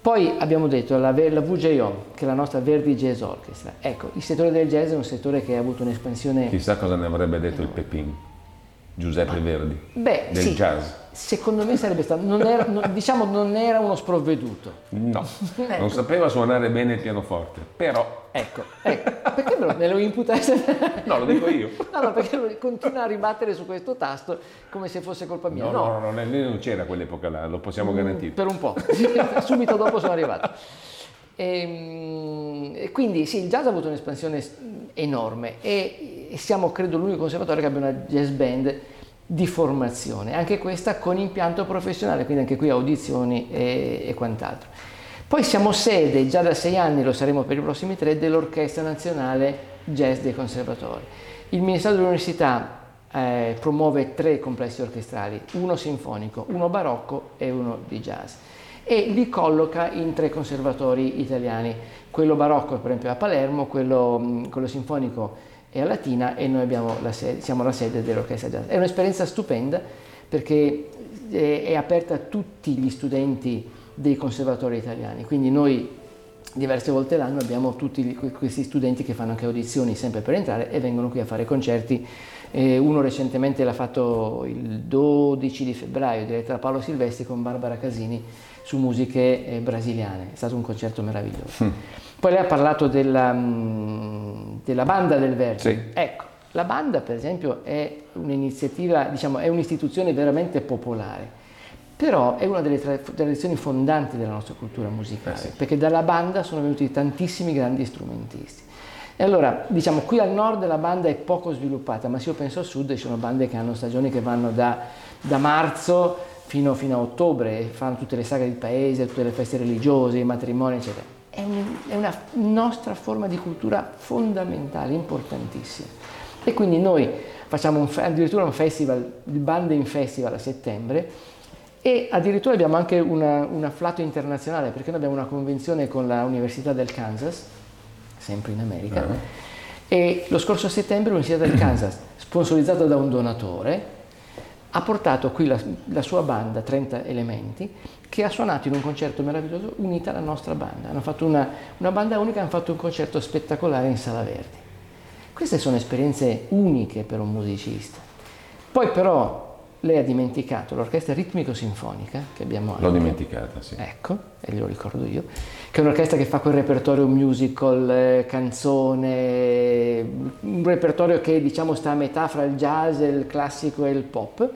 S5: Poi abbiamo detto la, la VJO, che è la nostra Verdi Jazz Orchestra. Ecco, il settore del jazz è un settore che ha avuto un'espansione.
S4: Chissà cosa ne avrebbe detto il Pepin. Giuseppe Verdi
S5: Beh,
S4: del
S5: sì,
S4: jazz.
S5: Secondo me sarebbe stato, non era, non, diciamo non era uno sprovveduto.
S4: No,
S5: ecco.
S4: non sapeva suonare bene il pianoforte, però...
S5: Ecco, ecco. perché me lo, me lo imputa?
S4: no, lo dico io.
S5: No, no, perché continua a ribattere su questo tasto come se fosse colpa mia.
S4: No, no, no, no non c'era quell'epoca là, lo possiamo garantire.
S5: Mm, per un po', subito dopo sono arrivato. Ehm, e, quindi sì, il jazz ha avuto un'espansione enorme e siamo credo l'unico conservatorio che abbia una jazz band di formazione, anche questa con impianto professionale, quindi anche qui audizioni e, e quant'altro. Poi siamo sede, già da sei anni lo saremo per i prossimi tre, dell'Orchestra Nazionale Jazz dei Conservatori. Il Ministero dell'Università eh, promuove tre complessi orchestrali, uno sinfonico, uno barocco e uno di jazz e li colloca in tre conservatori italiani, quello barocco per esempio a Palermo, quello, quello sinfonico è a Latina e noi la sede, siamo la sede dell'orchestra jazz. È un'esperienza stupenda perché è aperta a tutti gli studenti dei conservatori italiani, quindi noi diverse volte l'anno abbiamo tutti questi studenti che fanno anche audizioni sempre per entrare e vengono qui a fare concerti. Eh, uno recentemente l'ha fatto il 12 di febbraio, diretto da Paolo Silvestri con Barbara Casini su musiche eh, brasiliane. È stato un concerto meraviglioso. Mm. Poi lei ha parlato della, mh, della banda del Verdi.
S4: Sì.
S5: Ecco, la banda per esempio è un'iniziativa, diciamo, è un'istituzione veramente popolare, però è una delle tradizioni fondanti della nostra cultura musicale, eh sì. perché dalla banda sono venuti tantissimi grandi strumentisti. E allora, diciamo, qui al nord la banda è poco sviluppata, ma se io penso al sud ci sono bande che hanno stagioni che vanno da, da marzo fino, fino, a ottobre, fanno tutte le sagre del paese, tutte le feste religiose, i matrimoni, eccetera. È, un, è una nostra forma di cultura fondamentale, importantissima. E quindi noi facciamo un, addirittura un festival, il Bande Festival a settembre, e addirittura abbiamo anche una, un afflato internazionale perché noi abbiamo una convenzione con l'Università del Kansas, sempre in America, uh-huh. e lo scorso settembre l'Università del Kansas, sponsorizzata da un donatore, ha portato qui la, la, sua banda, 30 elementi, che ha suonato in un concerto meraviglioso unita alla nostra banda. Hanno fatto una, una banda unica, hanno fatto un concerto spettacolare in Sala Verdi. Queste sono esperienze uniche per un musicista. Poi però lei ha dimenticato l'orchestra ritmico-sinfonica che abbiamo anche.
S4: L'ho dimenticata, sì.
S5: Ecco, e glielo ricordo io, che è un'orchestra che fa quel repertorio musical, eh, canzone, un repertorio che diciamo sta a metà fra il jazz, il classico e il pop.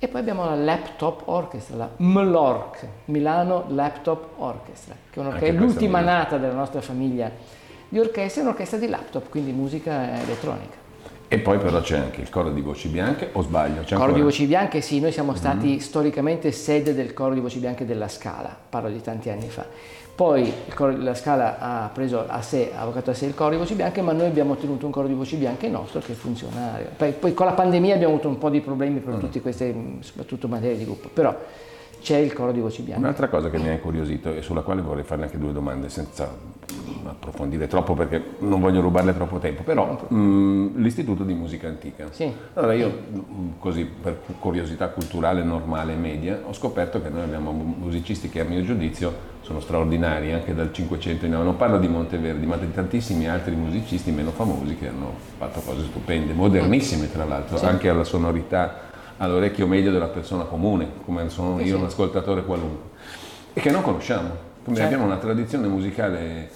S5: E poi abbiamo la Laptop Orchestra, la MLORC, Milano Laptop Orchestra, che è, è l'ultima nata della nostra famiglia di orchestre, è un'orchestra di laptop, quindi musica elettronica.
S4: E poi però c'è anche il coro di voci bianche, o sbaglio? C'è
S5: coro
S4: ancora?
S5: di voci bianche, sì, noi siamo stati mm-hmm. storicamente sede del coro di voci bianche della Scala, parlo di tanti anni fa. Poi coro, la Scala ha preso a sé, ha avvocato a sé il coro di voci bianche, ma noi abbiamo ottenuto un coro di voci bianche nostro che funziona. Poi, poi con la pandemia abbiamo avuto un po' di problemi per mm. tutte queste, soprattutto materie di gruppo, però c'è il coro di voci bianche.
S4: Un'altra cosa che mi ha incuriosito e sulla quale vorrei farle anche due domande senza mm, approfondire troppo perché non voglio rubarle troppo tempo, però mh, l'istituto di musica antica.
S5: Sì.
S4: Allora io mh, così per curiosità culturale normale e media ho scoperto che noi abbiamo mu- musicisti che a mio giudizio sono straordinari anche dal 500 in avanti. Non parlo di Monteverdi, ma di tantissimi altri musicisti meno famosi che hanno fatto cose stupende, modernissime tra l'altro,
S5: Sì.
S4: anche alla sonorità all'orecchio medio della persona comune, come sono io
S5: sì.
S4: un ascoltatore qualunque, e che non conosciamo.
S5: Certo.
S4: abbiamo una tradizione musicale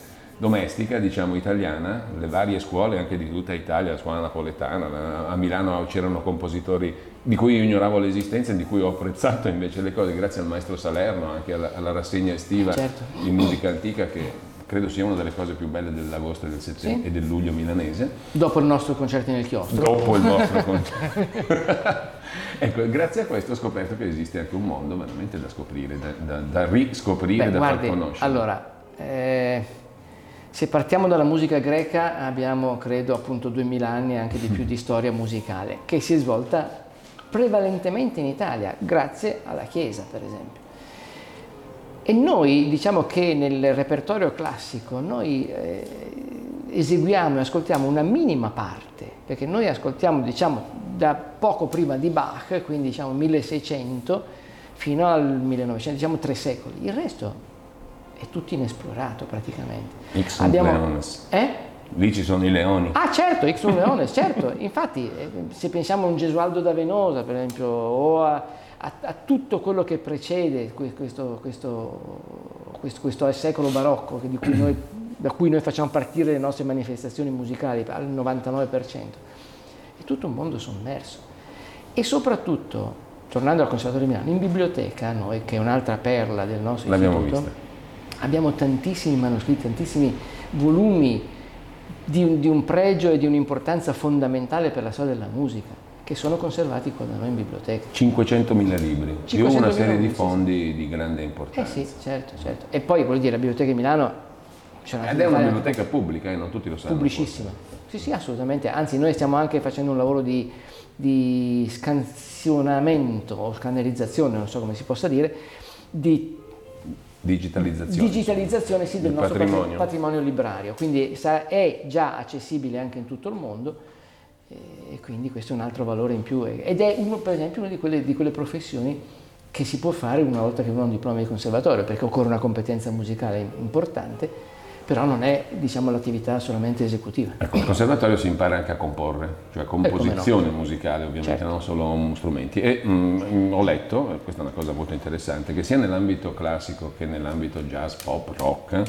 S4: domestica, diciamo italiana, le varie scuole anche di tutta Italia, la scuola napoletana, a Milano c'erano compositori di cui io ignoravo l'esistenza e di cui ho apprezzato invece le cose grazie al maestro Salerno, anche alla, alla rassegna estiva
S5: Certo.
S4: di musica antica che credo sia una delle cose più belle dell'agosto e del settembre
S5: Sì.
S4: e del luglio milanese.
S5: Dopo il nostro concerto nel chiostro.
S4: Dopo il vostro concerto. ecco, grazie a questo ho scoperto che esiste anche un mondo veramente da scoprire, da, da- da riscoprire,
S5: Beh,
S4: da
S5: guardi,
S4: far conoscere.
S5: allora, eh, se partiamo dalla musica greca abbiamo credo appunto 2000 anni anche di più di storia musicale che si è svolta prevalentemente in Italia grazie alla Chiesa per esempio. E noi diciamo che nel repertorio classico noi eh, eseguiamo e ascoltiamo una minima parte, perché noi ascoltiamo diciamo da poco prima di Bach, quindi diciamo 1600 fino al 1900, diciamo tre secoli. Il resto è tutto inesplorato praticamente.
S4: X sunt leones.
S5: Eh?
S4: Lì ci sono i leoni.
S5: Ah certo, X un leone, certo. Infatti eh, se pensiamo a un Gesualdo da Venosa per esempio o a, a- a tutto quello che precede que- questo, questo, questo, questo secolo barocco cui noi- da cui noi facciamo partire le nostre manifestazioni musicali al 99%, è tutto un mondo sommerso. E soprattutto, tornando al Conservatorio di Milano, in biblioteca noi, che è un'altra perla del nostro
S4: L'abbiamo
S5: istituto,
S4: vista.
S5: Abbiamo tantissimi manoscritti, tantissimi volumi di un, di un pregio e di un'importanza fondamentale per la storia della musica, che sono conservati qua da noi in biblioteca.
S4: 500.000 libri, più
S5: 500.000
S4: una serie di fondi di grande
S5: Eh
S4: importanza.
S5: sì, certo, certo. E poi voglio dire, la biblioteca di Milano c'è
S4: Ed è una biblioteca pubblica, eh, non tutti lo sanno.
S5: pubblicissima. Sì, sì, assolutamente. Anzi, noi stiamo anche facendo un lavoro di, di scansionamento o scannerizzazione, non so come si possa dire, di
S4: Digitalizzazione.
S5: digitalizzazione sì, del nostro
S4: patrimonio.
S5: patrimonio. librario. Quindi è già accessibile anche in tutto il mondo eh, e quindi questo è un altro valore in più. Ed è uno, per esempio una di quelle, di quelle professioni che si può fare una volta che uno ha un diploma di conservatorio, perché occorre una competenza musicale importante, però non è diciamo, l'attività solamente esecutiva.
S4: Ecco, al conservatorio si impara anche a comporre, cioè composizione
S5: Eh, no.
S4: musicale ovviamente,
S5: Certo.
S4: non solo strumenti. E mm, ho letto, questa è una cosa molto interessante, che sia nell'ambito classico che nell'ambito jazz, pop, rock,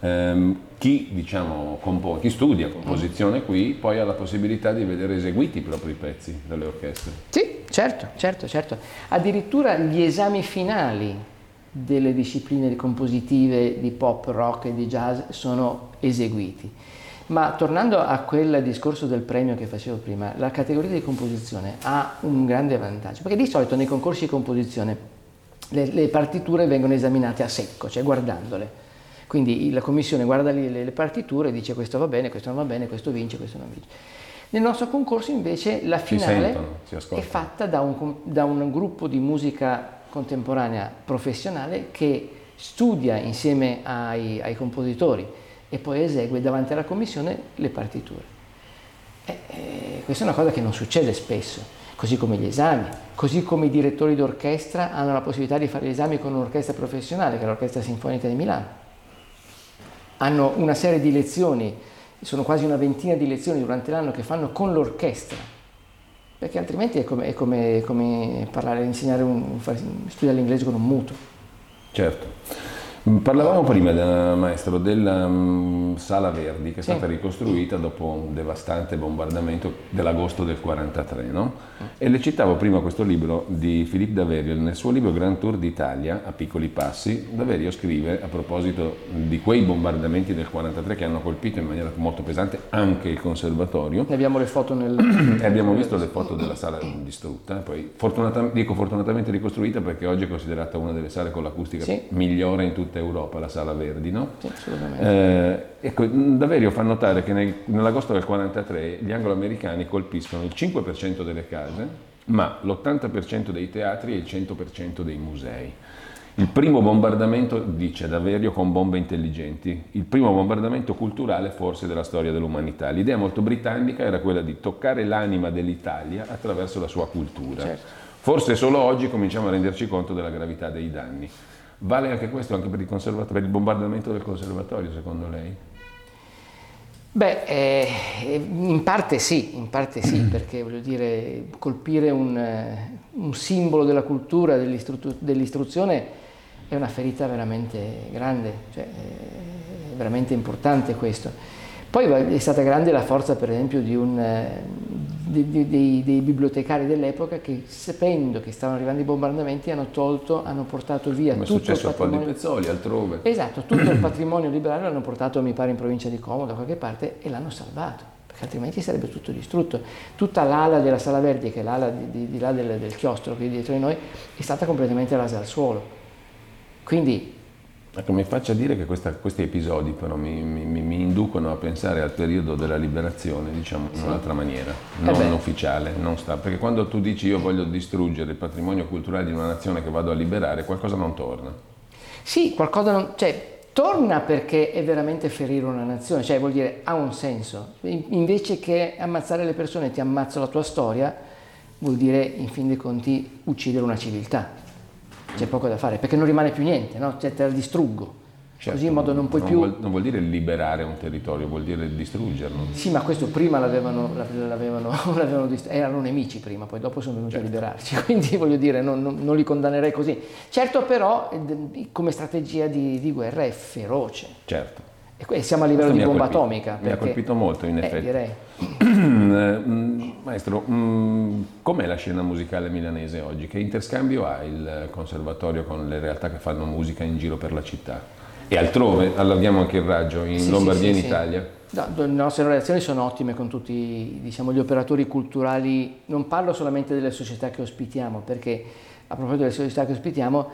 S4: ehm, chi, diciamo, compo- chi studia composizione qui poi ha la possibilità di vedere eseguiti i propri pezzi dalle orchestre.
S5: Sì, certo, certo, certo. Addirittura gli esami finali delle discipline compositive di pop, rock e di jazz sono eseguiti. Ma tornando a quel discorso del premio che facevo prima, la categoria di composizione ha un grande vantaggio, perché di solito nei concorsi di composizione le, le partiture vengono esaminate a secco, cioè guardandole. Quindi la commissione guarda le, le partiture e dice questo va bene, questo non va bene, questo vince, questo non vince. Nel nostro concorso invece la finale
S4: sentono,
S5: è fatta da un, da un gruppo di musica contemporanea professionale che studia insieme ai, ai compositori e poi esegue davanti alla commissione le partiture. Eh, eh, questa è una cosa che non succede spesso, così come gli esami, così come i direttori d'orchestra hanno la possibilità di fare gli esami con un'orchestra professionale, che è l'Orchestra Sinfonica di Milano. Hanno una serie di lezioni, sono quasi una ventina di lezioni durante l'anno che fanno con l'orchestra, perché altrimenti è come, è come- come parlare, insegnare, un, studiare l'inglese con un muto.
S4: Certo. Parlavamo prima, da- maestro, della mm, Sala Verdi che è
S5: Sì.
S4: stata ricostruita dopo un devastante bombardamento dell'agosto del 43, no? E le citavo prima questo libro di Philippe Daverio, nel suo libro Grand Tour d'Italia, a piccoli passi, Daverio scrive a proposito di quei bombardamenti del 43 che hanno colpito in maniera molto pesante anche il conservatorio,
S5: Ne abbiamo le foto nel...
S4: e abbiamo visto le foto della sala distrutta, poi fortunata- dico fortunatamente ricostruita perché oggi è considerata una delle sale con l'acustica
S5: Sì.
S4: migliore in tutta Europa, la sala Verdi, no?
S5: Sì, assolutamente.
S4: Eh, ecco, Daverio fa notare che nel- nell'agosto del 43 gli anglo-americani colpiscono il 5% delle case ma l'80% dei teatri e il 100% dei musei. Il primo bombardamento, dice Daverio, con bombe intelligenti, il primo bombardamento culturale forse della storia dell'umanità. L'idea molto britannica era quella di toccare l'anima dell'Italia attraverso la sua cultura.
S5: Certo.
S4: Forse solo oggi cominciamo a renderci conto della gravità dei danni. Vale anche questo anche per il, per il bombardamento del conservatorio, secondo lei?
S5: Beh, eh, in parte sì, in parte sì, perché voglio dire, colpire un, eh, un simbolo della cultura, dell'istru- dell'istruzione è una ferita veramente grande, cioè, è veramente importante questo. Poi è stata grande la forza, per esempio, di un, di- dei, dei bibliotecari dell'epoca che, sapendo che stavano arrivando i bombardamenti, hanno tolto, hanno portato via
S4: Come è
S5: tutto il
S4: successo a
S5: patrimonio.
S4: Pezzoli, altrove.
S5: Esatto, tutto il patrimonio liberale l'hanno portato, mi pare, in provincia di Como, da qualche parte, e l'hanno salvato, perché altrimenti sarebbe tutto distrutto. Tutta l'ala della Sala Verdi, che è l'ala di, di- di là del, del chiostro qui dietro di noi, è stata completamente rasa al suolo. Quindi
S4: Ecco, mi faccia dire che questa- questi episodi però mi, mi- mi- inducono a pensare al periodo della liberazione, diciamo in un'altra maniera, non
S5: beh.
S4: ufficiale, non sta, perché quando tu dici io voglio distruggere il patrimonio culturale di una nazione che vado a liberare, qualcosa non torna.
S5: Sì, qualcosa non... cioè, torna perché è veramente ferire una nazione, cioè vuol dire ha un senso. In- Invece che ammazzare le persone ti ammazzo la tua storia, vuol dire in fin dei conti uccidere una civiltà. C'è poco da fare, perché non rimane più niente, no? Cioè te la distruggo. Così in modo non puoi più...
S4: Vuol, non vuol dire liberare un territorio, vuol dire distruggerlo.
S5: Sì, ma questo prima l'avevano, l'avevano, l'avevano dist- erano nemici prima, poi dopo sono venuti
S4: Certo.
S5: a liberarci, quindi voglio dire, non, non- non li condannerei così. Certo però, eh, come strategia di, di guerra è feroce.
S4: Certo.
S5: E siamo a livello
S4: Questo
S5: di bomba
S4: colpito.
S5: atomica.
S4: Mi ha colpito molto, in
S5: eh,
S4: effetti.
S5: direi.
S4: Mm, Maestro, mm, com'è la scena musicale milanese oggi? Che interscambio ha il conservatorio con le realtà che fanno musica in giro per la città? E altrove, allarghiamo anche il raggio, in
S5: Sì,
S4: Lombardia e
S5: sì,
S4: in
S5: sì,
S4: Italia?
S5: No, le nostre relazioni sono ottime con tutti diciamo, gli operatori culturali, non parlo solamente delle società che ospitiamo, perché a proposito delle società che ospitiamo,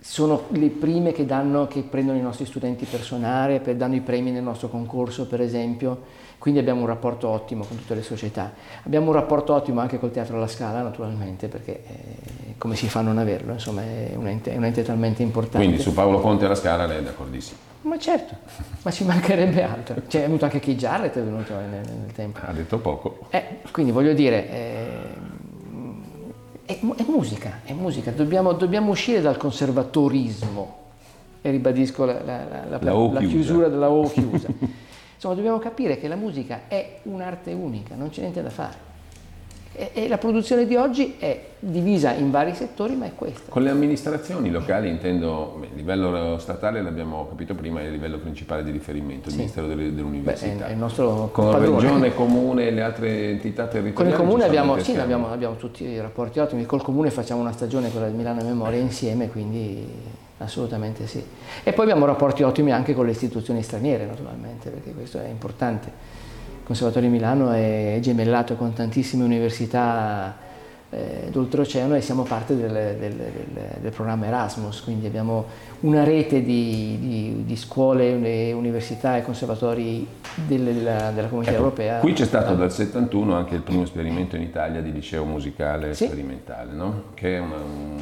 S5: sono le prime che, danno, che prendono i nostri studenti per suonare, per, danno i premi nel nostro concorso per esempio, quindi abbiamo un rapporto ottimo con tutte le società. Abbiamo un rapporto ottimo anche col Teatro alla Scala naturalmente, perché eh, come si fa a non averlo, insomma è un ente, è un ente talmente importante.
S4: Quindi su Paolo Conte alla Scala lei è d'accordissimo.
S5: Ma certo, ma ci mancherebbe altro. Cioè, è venuto anche Key Jarrett, è venuto nel, nel tempo.
S4: Ha detto poco.
S5: Eh, quindi voglio dire, eh, è, è musica, è musica. Dobbiamo, dobbiamo uscire dal conservatorismo. E ribadisco la, la- la- la- chiusura della O chiusa. Insomma, dobbiamo capire che la musica è un'arte unica, non c'è niente da fare. E, e la produzione di oggi è divisa in vari settori, ma è questa.
S4: Con le amministrazioni locali intendo, il livello statale l'abbiamo capito prima, è il livello principale di riferimento, il Ministero delle-
S5: Beh, è,
S4: dell'Università.
S5: è il nostro
S4: Con
S5: padrone.
S4: regione, comune e le altre entità territoriali?
S5: Con il comune abbiamo, sì, abbiamo, abbiamo tutti i rapporti ottimi, col comune facciamo una stagione, quella di Milano Memoria, insieme, quindi assolutamente sì. E poi abbiamo rapporti ottimi anche con le istituzioni straniere, naturalmente, perché questo è importante. Il Conservatorio di Milano è gemellato con tantissime università eh, d'oltreoceano e siamo parte del, del- del- del programma Erasmus, quindi abbiamo una rete di, di- di scuole, università e conservatori della, della comunità europea.
S4: Ecco, Qui c'è stato dal 71 anche il primo esperimento in Italia di liceo musicale
S5: Sì.
S4: sperimentale, no? che è una,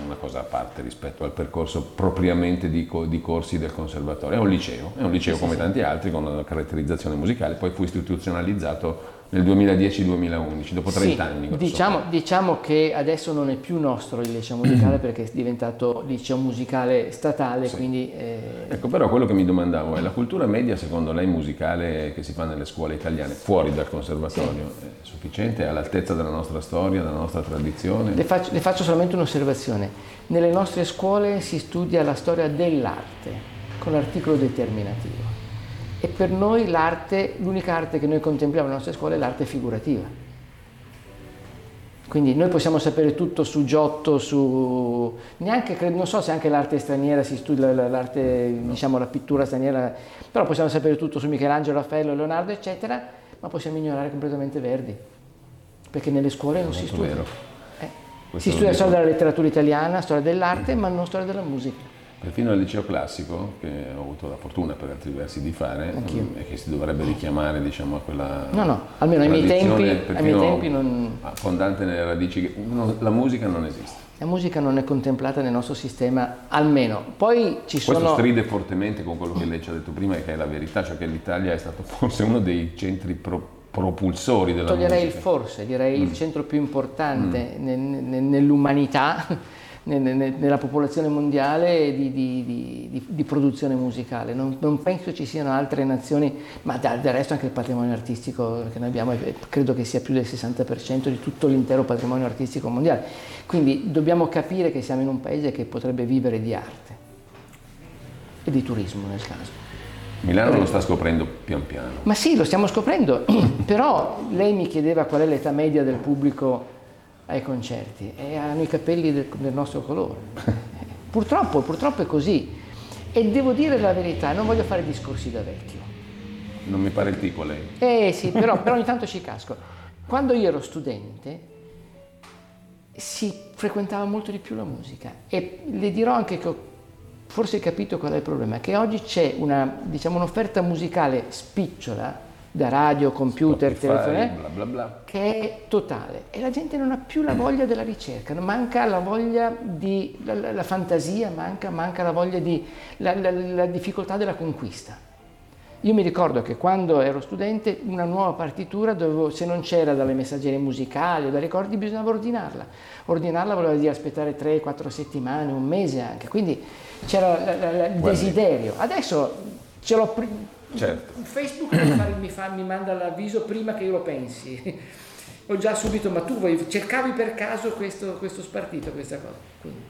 S4: una cosa a parte rispetto al percorso propriamente di, di corsi del conservatorio. È un liceo, è un liceo
S5: Sì,
S4: come
S5: sì,
S4: tanti altri con una caratterizzazione musicale, poi fu istituzionalizzato nel 2010-2011, dopo 30
S5: Sì,
S4: anni.
S5: Diciamo, diciamo che adesso non è più nostro il liceo musicale perché è diventato liceo musicale statale, quindi eh,
S4: Ecco, però quello che mi domandavo è la cultura media secondo lei musicale che si fa nelle scuole italiane, fuori dal conservatorio, è sufficiente? È all'altezza della nostra storia, della nostra tradizione?
S5: le, faccio, le faccio solamente un'osservazione. Nelle nostre scuole si studia la storia dell'arte con l'articolo determinativo e per noi l'arte, l'unica arte che noi contempliamo nelle nostre scuole è l'arte figurativa. Quindi noi possiamo sapere tutto su Giotto, su... neanche, non so se anche l'arte straniera si studia, la- l'arte, diciamo la pittura straniera, però possiamo sapere tutto su Michelangelo, Raffaello, Leonardo, eccetera, ma possiamo ignorare completamente Verdi, perché nelle scuole non si studia. Eh, Si studia storia della letteratura italiana, storia dell'arte, ma non storia della musica.
S4: Perfino al liceo classico, che ho avuto la fortuna per altri versi di fare,
S5: Anch'io.
S4: mm, e che si dovrebbe richiamare diciamo, a quella
S5: No, no, almeno ai miei tempi- ai miei tempi non-
S4: fondante nelle radici, no, la musica non esiste.
S5: La musica non è contemplata nel nostro sistema, almeno. Poi ci
S4: Questo
S5: sono...
S4: stride fortemente con quello che lei ci ha detto prima e che è la verità, cioè che l'Italia è stato forse uno dei centri pro- propulsori della
S5: Toglierei il
S4: musica.
S5: forse, direi
S4: Mm.
S5: il centro più importante ne- nell'umanità, ne- ne- nella popolazione mondiale di, di- di- di- produzione musicale. Non, non penso ci siano altre nazioni, ma del resto anche il patrimonio artistico che noi abbiamo, eh, credo che sia più del 60% di tutto l'intero patrimonio artistico mondiale. Quindi dobbiamo capire che siamo in un paese che potrebbe vivere di arte e di turismo nel caso.
S4: Milano lo sta scoprendo pian piano.
S5: Ma sì, lo stiamo scoprendo, però lei mi chiedeva qual è l'età media del pubblico ai concerti e hanno i capelli del, del nostro colore. Purtroppo, purtroppo è così. E devo dire la verità, non voglio fare discorsi da vecchio.
S4: Non mi pare il tipo lei.
S5: Eh sì, però, però ogni tanto ci casco. Quando io ero studente si frequentava molto di più la musica e le dirò anche che ho forse capito qual è il problema, che oggi c'è una, diciamo, un'offerta musicale spicciola da radio, computer, telefono,
S4: bla bla bla.
S5: che è totale e la gente non ha più la voglia della ricerca, manca la voglia di la, la- la fantasia, manca, manca la voglia di la, la- difficoltà della conquista. Io mi ricordo che quando ero studente una nuova partitura, dovevo, se non c'era dalle messaggerie musicali o dai ricordi, bisognava ordinarla. Ordinarla voleva dire aspettare 3-4 settimane, un mese anche, quindi c'era il desiderio. Adesso ce l'ho
S4: Certo.
S5: Facebook mi, fa- mi manda l'avviso prima che io lo pensi. Ho già subito, ma tu vuoi- cercavi per caso questo, questo spartito, questa cosa. Quindi,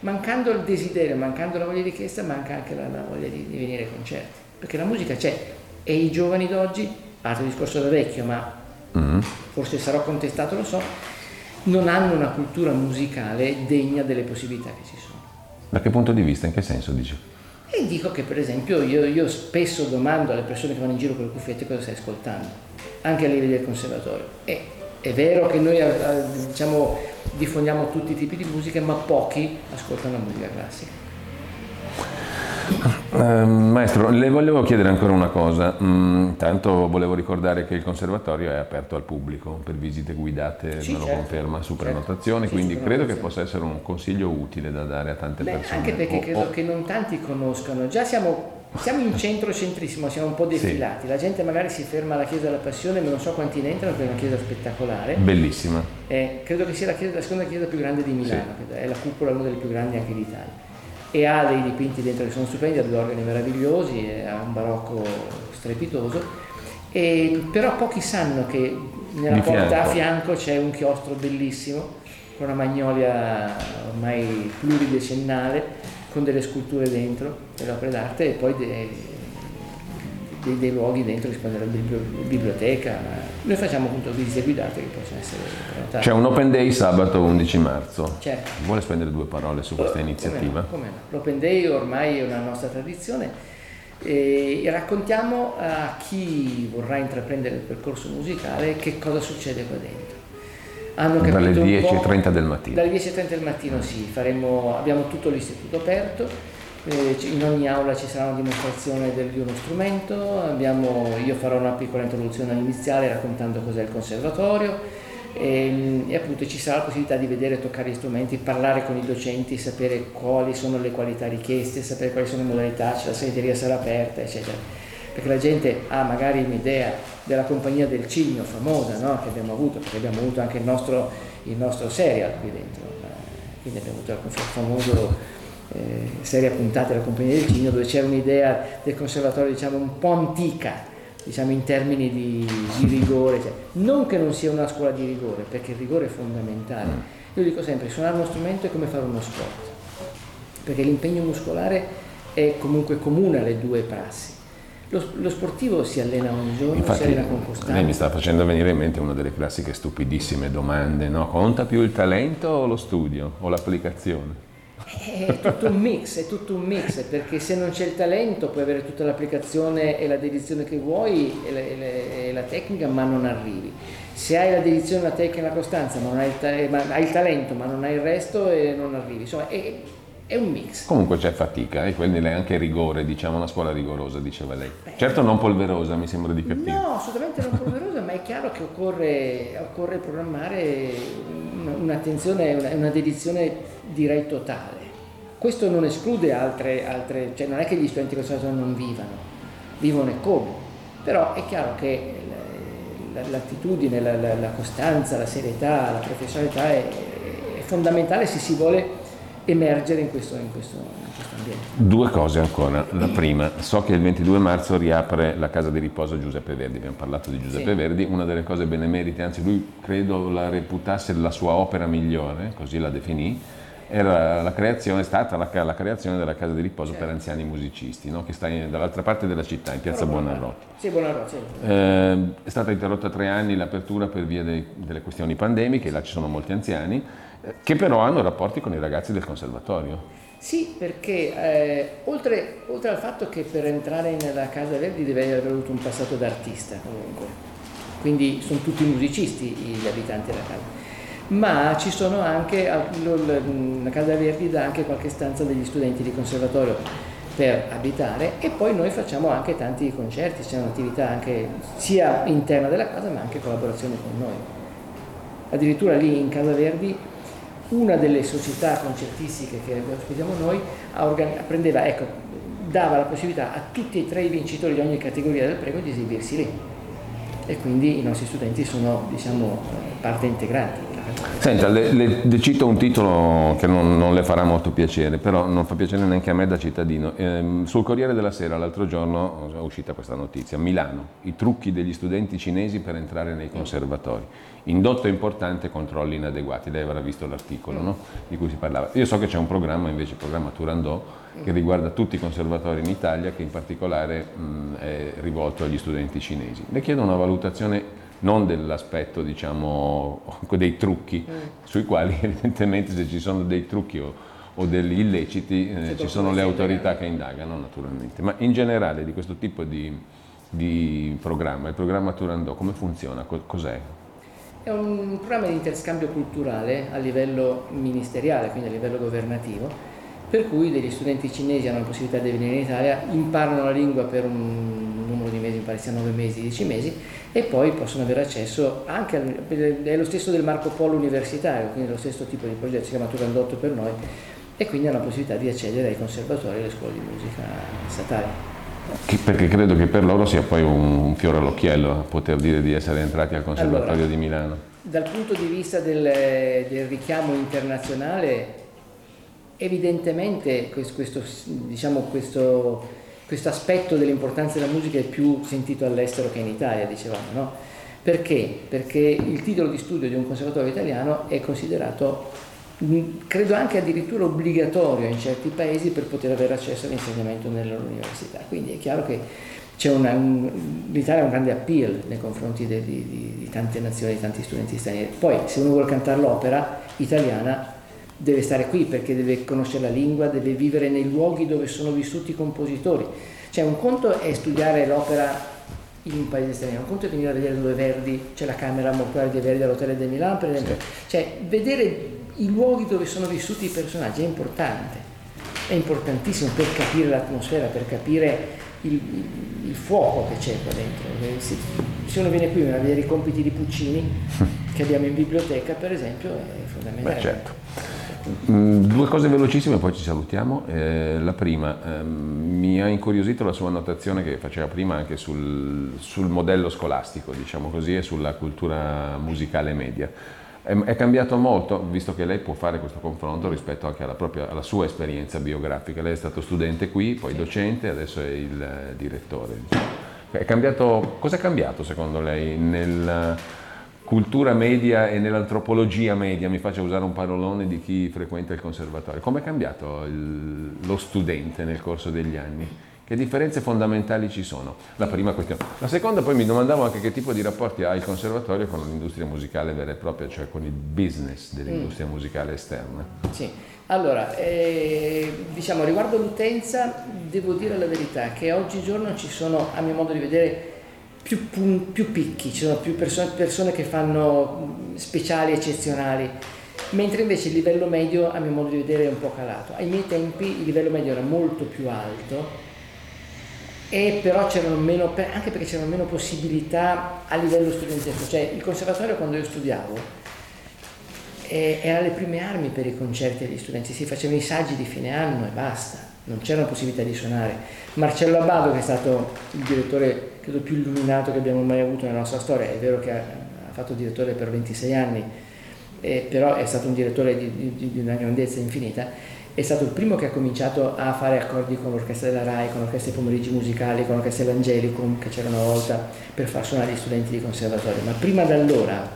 S5: mancando il desiderio, mancando la voglia di richiesta, manca anche la, la voglia di, di venire ai concerti. Perché la musica c'è e i giovani d'oggi, altro discorso da vecchio, ma
S4: Mm.
S5: forse sarò contestato, lo so, non hanno una cultura musicale degna delle possibilità che ci sono.
S4: Da che punto di vista? In che senso dice?
S5: E dico che per esempio io, io spesso domando alle persone che vanno in giro con le cuffiette cosa stai ascoltando, anche a livello del conservatorio. E è vero che noi eh, eh, diciamo, diffondiamo tutti i tipi di musica, ma pochi ascoltano la musica classica.
S4: Eh, maestro, le volevo chiedere ancora una cosa. Mm, Intanto volevo ricordare che il conservatorio è aperto al pubblico per visite guidate,
S5: Sì,
S4: me lo
S5: certo.
S4: conferma, su
S5: Certo.
S4: prenotazione,
S5: Sì,
S4: quindi credo che possa essere un consiglio utile da dare a tante
S5: Beh,
S4: persone.
S5: anche perché
S4: O-
S5: credo
S4: o-
S5: che non tanti conoscano, già siamo, siamo in centro centrissimo, siamo un po' defilati, la gente magari si ferma alla Chiesa della Passione, ma non so quanti ne entrano perché è una chiesa spettacolare.
S4: Bellissima.
S5: Eh, credo che sia la, chiesa- la seconda chiesa più grande di Milano, che è la cupola una delle più grandi anche d'Italia. E ha dei dipinti dentro che sono stupendi, ha due organi meravigliosi, ha un barocco strepitoso. E, però pochi sanno che nella
S4: Di
S5: porta
S4: fianco.
S5: a fianco c'è un chiostro bellissimo, con una magnolia ormai pluridecennale, con delle sculture dentro, delle opere d'arte e poi dei, dei- dei luoghi dentro che si può andare alla bibli- biblioteca. Noi facciamo appunto visite guidate che possono essere prenotate.
S4: C'è un open day sabato 11 marzo.
S5: Certo.
S4: Vuole spendere due parole su questa iniziativa?
S5: Come no, come no. L'Open Day ormai è una nostra tradizione e, raccontiamo a chi vorrà intraprendere il percorso musicale che cosa succede qua dentro. Hanno
S4: Dalle
S5: un
S4: 10.30
S5: po'-
S4: del mattino.
S5: Dalle 10.30 del mattino sì, faremo, abbiamo tutto l'istituto aperto, in ogni aula ci sarà una dimostrazione di uno strumento, abbiamo- io farò una piccola introduzione iniziale raccontando cos'è il conservatorio e, e appunto ci sarà la possibilità di vedere, toccare gli strumenti, parlare con i docenti, sapere quali sono le qualità richieste, sapere quali sono le modalità, se la segreteria sarà aperta, eccetera. Perché la gente ha magari un'idea della compagnia del cigno famosa no? che abbiamo avuto, perché abbiamo avuto anche il nostro, il nostro serial qui dentro, eh, quindi abbiamo avuto il famoso eh, serie a puntate della compagnia del cigno dove c'era un'idea del conservatorio diciamo un po' antica, diciamo in termini di, di rigore, cioè, non che non sia una scuola di rigore, perché il rigore è fondamentale. Io dico sempre, suonare uno strumento è come fare uno sport, perché l'impegno muscolare è comunque comune alle due prassi. Lo, lo sportivo si allena ogni giorno, si
S4: Infatti,
S5: allena con costanza.
S4: lei mi sta facendo venire in mente una delle classiche stupidissime domande, no? Conta più il talento o lo studio o l'applicazione?
S5: È tutto un mix, è tutto un mix, perché se non c'è il talento puoi avere tutta l'applicazione e la dedizione che vuoi e la, e la- e la tecnica, ma non arrivi. Se hai la dedizione, la tecnica e la costanza, ma non hai il, ta- ma hai il talento, ma non hai il resto e non arrivi. Insomma, è, è un mix.
S4: Comunque c'è fatica e quindi lei anche rigore, diciamo una scuola rigorosa, diceva lei. Certo non polverosa, mi sembra di capire.
S5: No, assolutamente non polverosa, ma è chiaro che occorre, occorre programmare un'attenzione, una, una dedizione direi totale. Questo non esclude altre, altre, cioè non è che gli studenti conservatori non vivano, vivono e come, però è chiaro che l'attitudine, la, la, la costanza, la serietà, la professionalità è, è fondamentale se si vuole emergere in questo, in, questo, in questo, ambiente.
S4: Due cose ancora. La prima, so che il 22 marzo riapre la casa di riposo Giuseppe Verdi, abbiamo parlato di Giuseppe sì. Verdi, una delle cose benemerite, anzi lui credo la reputasse la sua opera migliore, così la definì, era la creazione, è stata la, la, creazione della casa di riposo certo. per anziani musicisti, no? che sta in, dall'altra parte della città, in piazza Buonarroti.
S5: Sì, Buonarroti.
S4: Eh, è stata interrotta tre anni l'apertura per via dei, delle questioni pandemiche, là ci sono molti anziani che però hanno rapporti con i ragazzi del conservatorio.
S5: Sì, perché eh, oltre, oltre, al fatto che per entrare nella Casa Verdi deve aver avuto un passato d'artista comunque, quindi sono tutti musicisti gli abitanti della casa, ma ci sono anche, la Casa Verdi dà anche qualche stanza degli studenti di conservatorio per abitare e poi noi facciamo anche tanti concerti, c'è un'attività anche sia interna della casa ma anche collaborazione con noi. Addirittura lì in Casa Verdi una delle società concertistiche che ospitiamo noi organi- prendeva, ecco, dava la possibilità a tutti e tre i vincitori di ogni categoria del premio di esibirsi lì e quindi i nostri studenti sono diciamo, parte integrante.
S4: Senta, le, le, le, cito un titolo che non, non, le farà molto piacere, però non fa piacere neanche a me da cittadino. Eh, sul Corriere della Sera l'altro giorno è uscita questa notizia. Milano, i trucchi degli studenti cinesi per entrare nei conservatori. Indotto importante, controlli inadeguati. Lei avrà visto l'articolo no? di cui si parlava. Io so che c'è un programma, invece, il programma Turandot, che riguarda tutti i conservatori in Italia, che in particolare mh, è rivolto agli studenti cinesi. Le chiedo una valutazione non dell'aspetto diciamo, dei trucchi, mm. sui quali evidentemente se ci sono dei trucchi o, o degli illeciti eh, ci sono le autorità che indagano naturalmente, ma in generale di questo tipo di, di programma, il programma Turandot, come funziona, cos'è?
S5: È un programma di interscambio culturale a livello ministeriale, quindi a livello governativo, per cui degli studenti cinesi hanno la possibilità di venire in Italia, imparano la lingua per un pare sia 9 mesi, 10 mesi, e poi possono avere accesso anche, al, è lo stesso del Marco Polo universitario, quindi lo stesso tipo di progetto, si chiama Turandotto per noi, e quindi hanno la possibilità di accedere ai conservatori e alle scuole di musica statali.
S4: Perché credo che per loro sia poi un fiore all'occhiello poter dire di essere entrati al Conservatorio
S5: allora,
S4: di Milano.
S5: Dal punto di vista del, del richiamo internazionale Evidentemente questo, diciamo, questo, questo, aspetto dell'importanza della musica è più sentito all'estero che in Italia, dicevamo, no? Perché? Perché il titolo di studio di un conservatorio italiano è considerato, credo anche addirittura obbligatorio in certi paesi per poter avere accesso all'insegnamento nelle loro università. Quindi è chiaro che una, un, l'Italia ha un grande appeal nei confronti di, di, di tante nazioni, di tanti studenti stranieri. Poi se uno vuole cantare l'opera italiana deve stare qui perché deve conoscere la lingua, deve vivere nei luoghi dove sono vissuti i compositori. Cioè un conto è studiare l'opera in un paese straniero, un conto è venire a vedere dove Verdi, c'è la camera mortuaria di Verdi all'Hotel de Milan per esempio. Sì. Cioè vedere i luoghi dove sono vissuti i personaggi è importante, è importantissimo per capire l'atmosfera, per capire il, il, il fuoco che c'è qua dentro. Se, se uno viene qui a vedere i compiti di Puccini che abbiamo in biblioteca per esempio è fondamentale.
S4: Beh, certo. Mm, due cose velocissime, poi ci salutiamo. Eh, la prima, ehm, mi ha incuriosito la sua annotazione che faceva prima anche sul, sul modello scolastico, diciamo così, e sulla cultura musicale media. È, è, cambiato molto, visto che lei può fare questo confronto rispetto anche alla, propria, alla sua esperienza biografica. Lei è stato studente qui, poi docente, adesso è il eh, direttore. È cambiato, cosa è cambiato secondo lei nel cultura media e nell'antropologia media, mi faccio usare un parolone di chi frequenta il conservatorio. Come è cambiato il, lo studente nel corso degli anni? Che differenze fondamentali ci sono? La prima questione. La seconda poi mi domandavo anche che tipo di rapporti ha il conservatorio con l'industria musicale vera e propria, cioè con il business dell'industria mm. musicale esterna.
S5: Sì, allora, eh, diciamo riguardo l'utenza, devo dire la verità che oggigiorno ci sono, a mio modo di vedere, più, più picchi, ci sono più persone, persone che fanno speciali, eccezionali. mentre invece il livello medio a mio modo di vedere è un po' calato. Ai miei tempi il livello medio era molto più alto e però c'erano meno, anche perché c'erano meno possibilità a livello studentesco, cioè il conservatorio quando io studiavo era le prime armi per i concerti degli studenti, si facevano i saggi di fine anno e basta, non c'era possibilità di suonare. Marcello Abbado, che è stato il direttore credo più illuminato che abbiamo mai avuto nella nostra storia, è vero che ha, ha fatto direttore per 26 anni, eh, però è stato un direttore di, di, di una grandezza infinita, è stato il primo che ha cominciato a fare accordi con l'orchestra della RAI, con l'orchestra dei pomeriggi musicali, con l'orchestra Evangelicum che c'era una volta per far suonare gli studenti di conservatorio. Ma prima da allora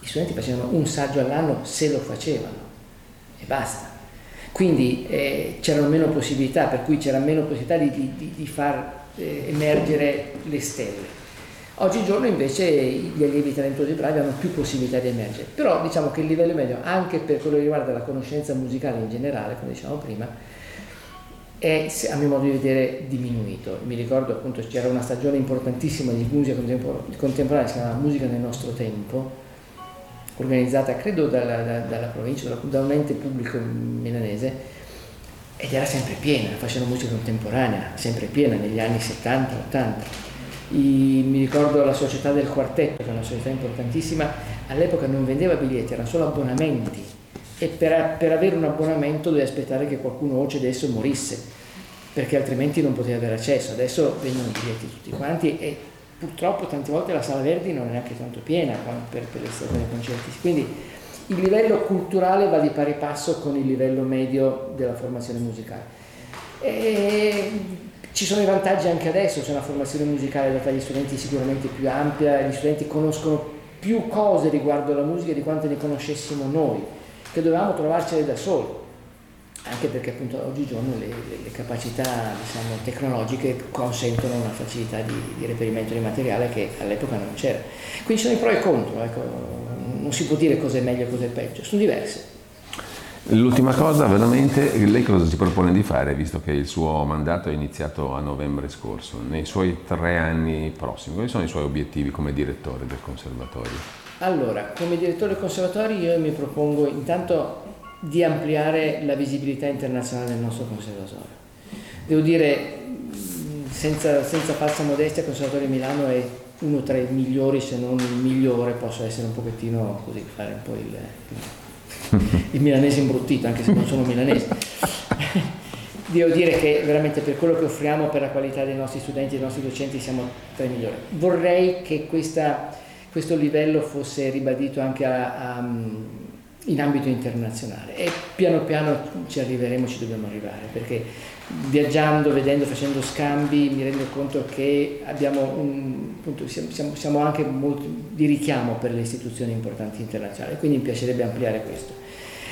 S5: i studenti facevano un saggio all'anno se lo facevano e basta. Quindi eh, c'erano meno possibilità, per cui c'era meno possibilità di, di, di far eh, emergere le stelle. Oggigiorno invece gli allievi talentuosi bravi hanno più possibilità di emergere, però diciamo che il livello medio, anche per quello che riguarda la conoscenza musicale in generale, come dicevamo prima, è a mio modo di vedere diminuito. Mi ricordo appunto c'era una stagione importantissima di musica contemporanea, si chiamava Musica nel nostro tempo, organizzata credo dalla, da, dalla provincia, da un ente pubblico milanese, ed era sempre piena, facevano musica contemporanea, sempre piena negli anni 70-80 i, mi ricordo la società del quartetto, che è una società importantissima, all'epoca non vendeva biglietti, erano solo abbonamenti e per, per avere un abbonamento dovevi aspettare che qualcuno o cedesse o morisse, perché altrimenti non poteva avere accesso. Adesso vengono i biglietti tutti quanti e purtroppo tante volte la sala Verdi non è neanche tanto piena per, per le stagioni concerti. Quindi il livello culturale va di pari passo con il livello medio della formazione musicale. E ci sono i vantaggi anche adesso, c'è una formazione musicale data agli studenti sicuramente più ampia, gli studenti conoscono più cose riguardo alla musica di quante ne conoscessimo noi, che dovevamo trovarcele da soli, anche perché appunto oggigiorno le, le, le capacità diciamo, tecnologiche consentono una facilità di, di, reperimento di materiale che all'epoca non c'era. Quindi ci sono i pro e i contro, ecco, non si può dire cosa è meglio e cosa è peggio, sono diverse.
S4: L'ultima cosa, veramente, lei cosa si propone di fare, visto che il suo mandato è iniziato a novembre scorso, nei suoi tre anni prossimi? Quali sono i suoi obiettivi come direttore del conservatorio?
S5: Allora, come direttore del conservatorio io mi propongo intanto di ampliare la visibilità internazionale del nostro conservatorio. Devo dire, senza, senza falsa modestia, il Conservatorio di Milano è uno tra i migliori, se non il migliore, posso essere un pochettino così, fare un po' il il milanese imbruttito, anche se non sono milanese. Devo dire che veramente per quello che offriamo, per la qualità dei nostri studenti e dei nostri docenti, siamo tra i migliori. Vorrei che questa, questo livello fosse ribadito anche a, a, in ambito internazionale e piano piano ci arriveremo, ci dobbiamo arrivare, perché viaggiando, vedendo, facendo scambi mi rendo conto che un, appunto, siamo, siamo, anche molto di richiamo per le istituzioni importanti internazionali, quindi mi piacerebbe ampliare questo.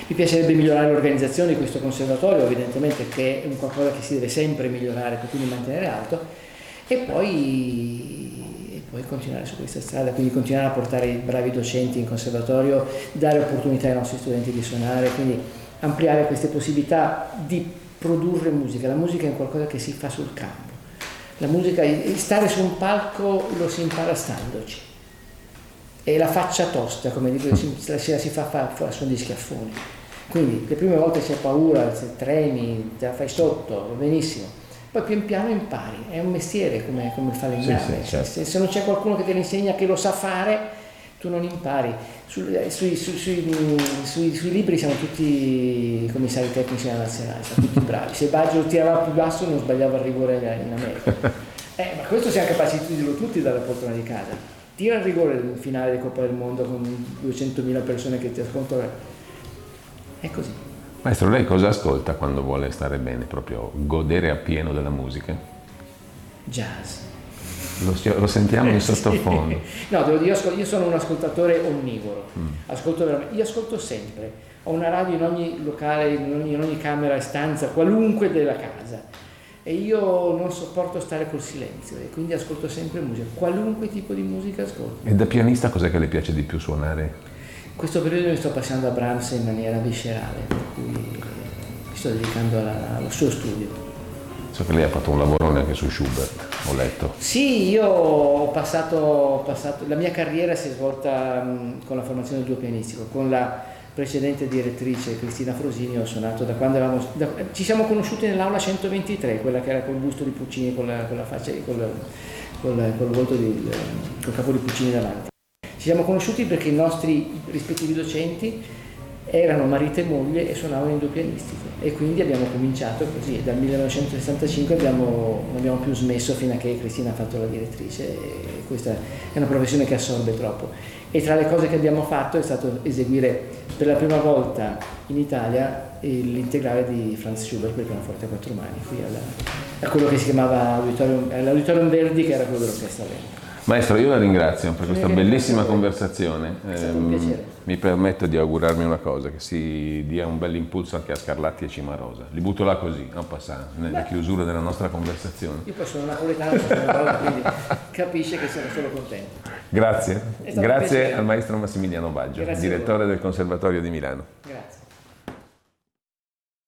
S5: Mi piacerebbe migliorare l'organizzazione di questo conservatorio, evidentemente che è un qualcosa che si deve sempre migliorare quindi mantenere alto, e poi, poi continuare su questa strada, quindi continuare a portare i bravi docenti in conservatorio, dare opportunità ai nostri studenti di suonare, quindi ampliare queste possibilità di produrre musica, la musica è qualcosa che si fa sul campo. La musica, stare su un palco lo si impara standoci. E la faccia tosta, come dico, la si, si fa fare su di schiaffoni. Quindi le prime volte c'è paura, se tremi, te la fai sotto, va benissimo. Poi pian piano impari, è un mestiere come, come il falegname. Sì, sì, certo. se, se non c'è qualcuno che te lo insegna che lo sa fare, tu non impari. Su, eh, sui, sui, sui, sui, libri siamo tutti commissari tecnici della nazionale, siamo tutti bravi. Se Baggio tirava più basso non sbagliava il rigore in America. Eh, ma questo siamo capaci di dirlo tutti dalla poltrona di casa. Tira il rigore nel finale di Coppa del Mondo con 200.000 persone che ti ascoltano. È così.
S4: Maestro, lei cosa ascolta quando vuole stare bene, proprio godere appieno della musica?
S5: Jazz.
S4: Lo, lo sentiamo in sottofondo.
S5: no, devo dire, io sono un ascoltatore onnivoro, mm. ascolto io ascolto sempre, ho una radio in ogni locale, in ogni, in ogni camera e stanza, qualunque della casa e io non sopporto stare col silenzio e quindi ascolto sempre musica, qualunque tipo di musica ascolto.
S4: E da pianista cos'è che le piace di più suonare?
S5: Questo periodo mi sto passando a Brahms in maniera viscerale, per cui mi sto dedicando alla, al suo studio.
S4: So che lei ha fatto un lavorone anche su Schubert, ho letto.
S5: Sì, io ho passato, ho passato la mia carriera si è svolta mh, con la formazione del duo pianistico, con la precedente direttrice Cristina Frosini ho suonato da quando eravamo, da, ci siamo conosciuti nell'aula 123, quella che era col busto di Puccini, con la, con la faccia, col, col, col volto di, col capo di Puccini davanti. Ci siamo conosciuti perché i nostri rispettivi docenti erano marito e moglie e suonavano in due pianistiche. E quindi abbiamo cominciato così. E dal 1965 abbiamo, non abbiamo più smesso fino a che Cristina ha fatto la direttrice. E questa è una professione che assorbe troppo. E tra le cose che abbiamo fatto è stato eseguire per la prima volta in Italia l'integrale di Franz Schubert per pianoforte a quattro mani qui alla, a quello che si chiamava Auditorium, l'Auditorium Verdi che era quello dell'orchestra Verdi
S4: Maestro, io la ringrazio per questa bellissima conversaone. Eh, mi permetto di augurarmi una cosa, che si dia un bel impulso anche a Scarlatti e Cimarosa. Li butto là così, a passare, nella chiusura della nostra conversazione.
S5: Io poi sono napoletano, sono quindi capisce che sono solo contento.
S4: Grazie. Grazie al maestro Massimiliano Baggio, direttore del Conservatorio di Milano.
S5: Grazie.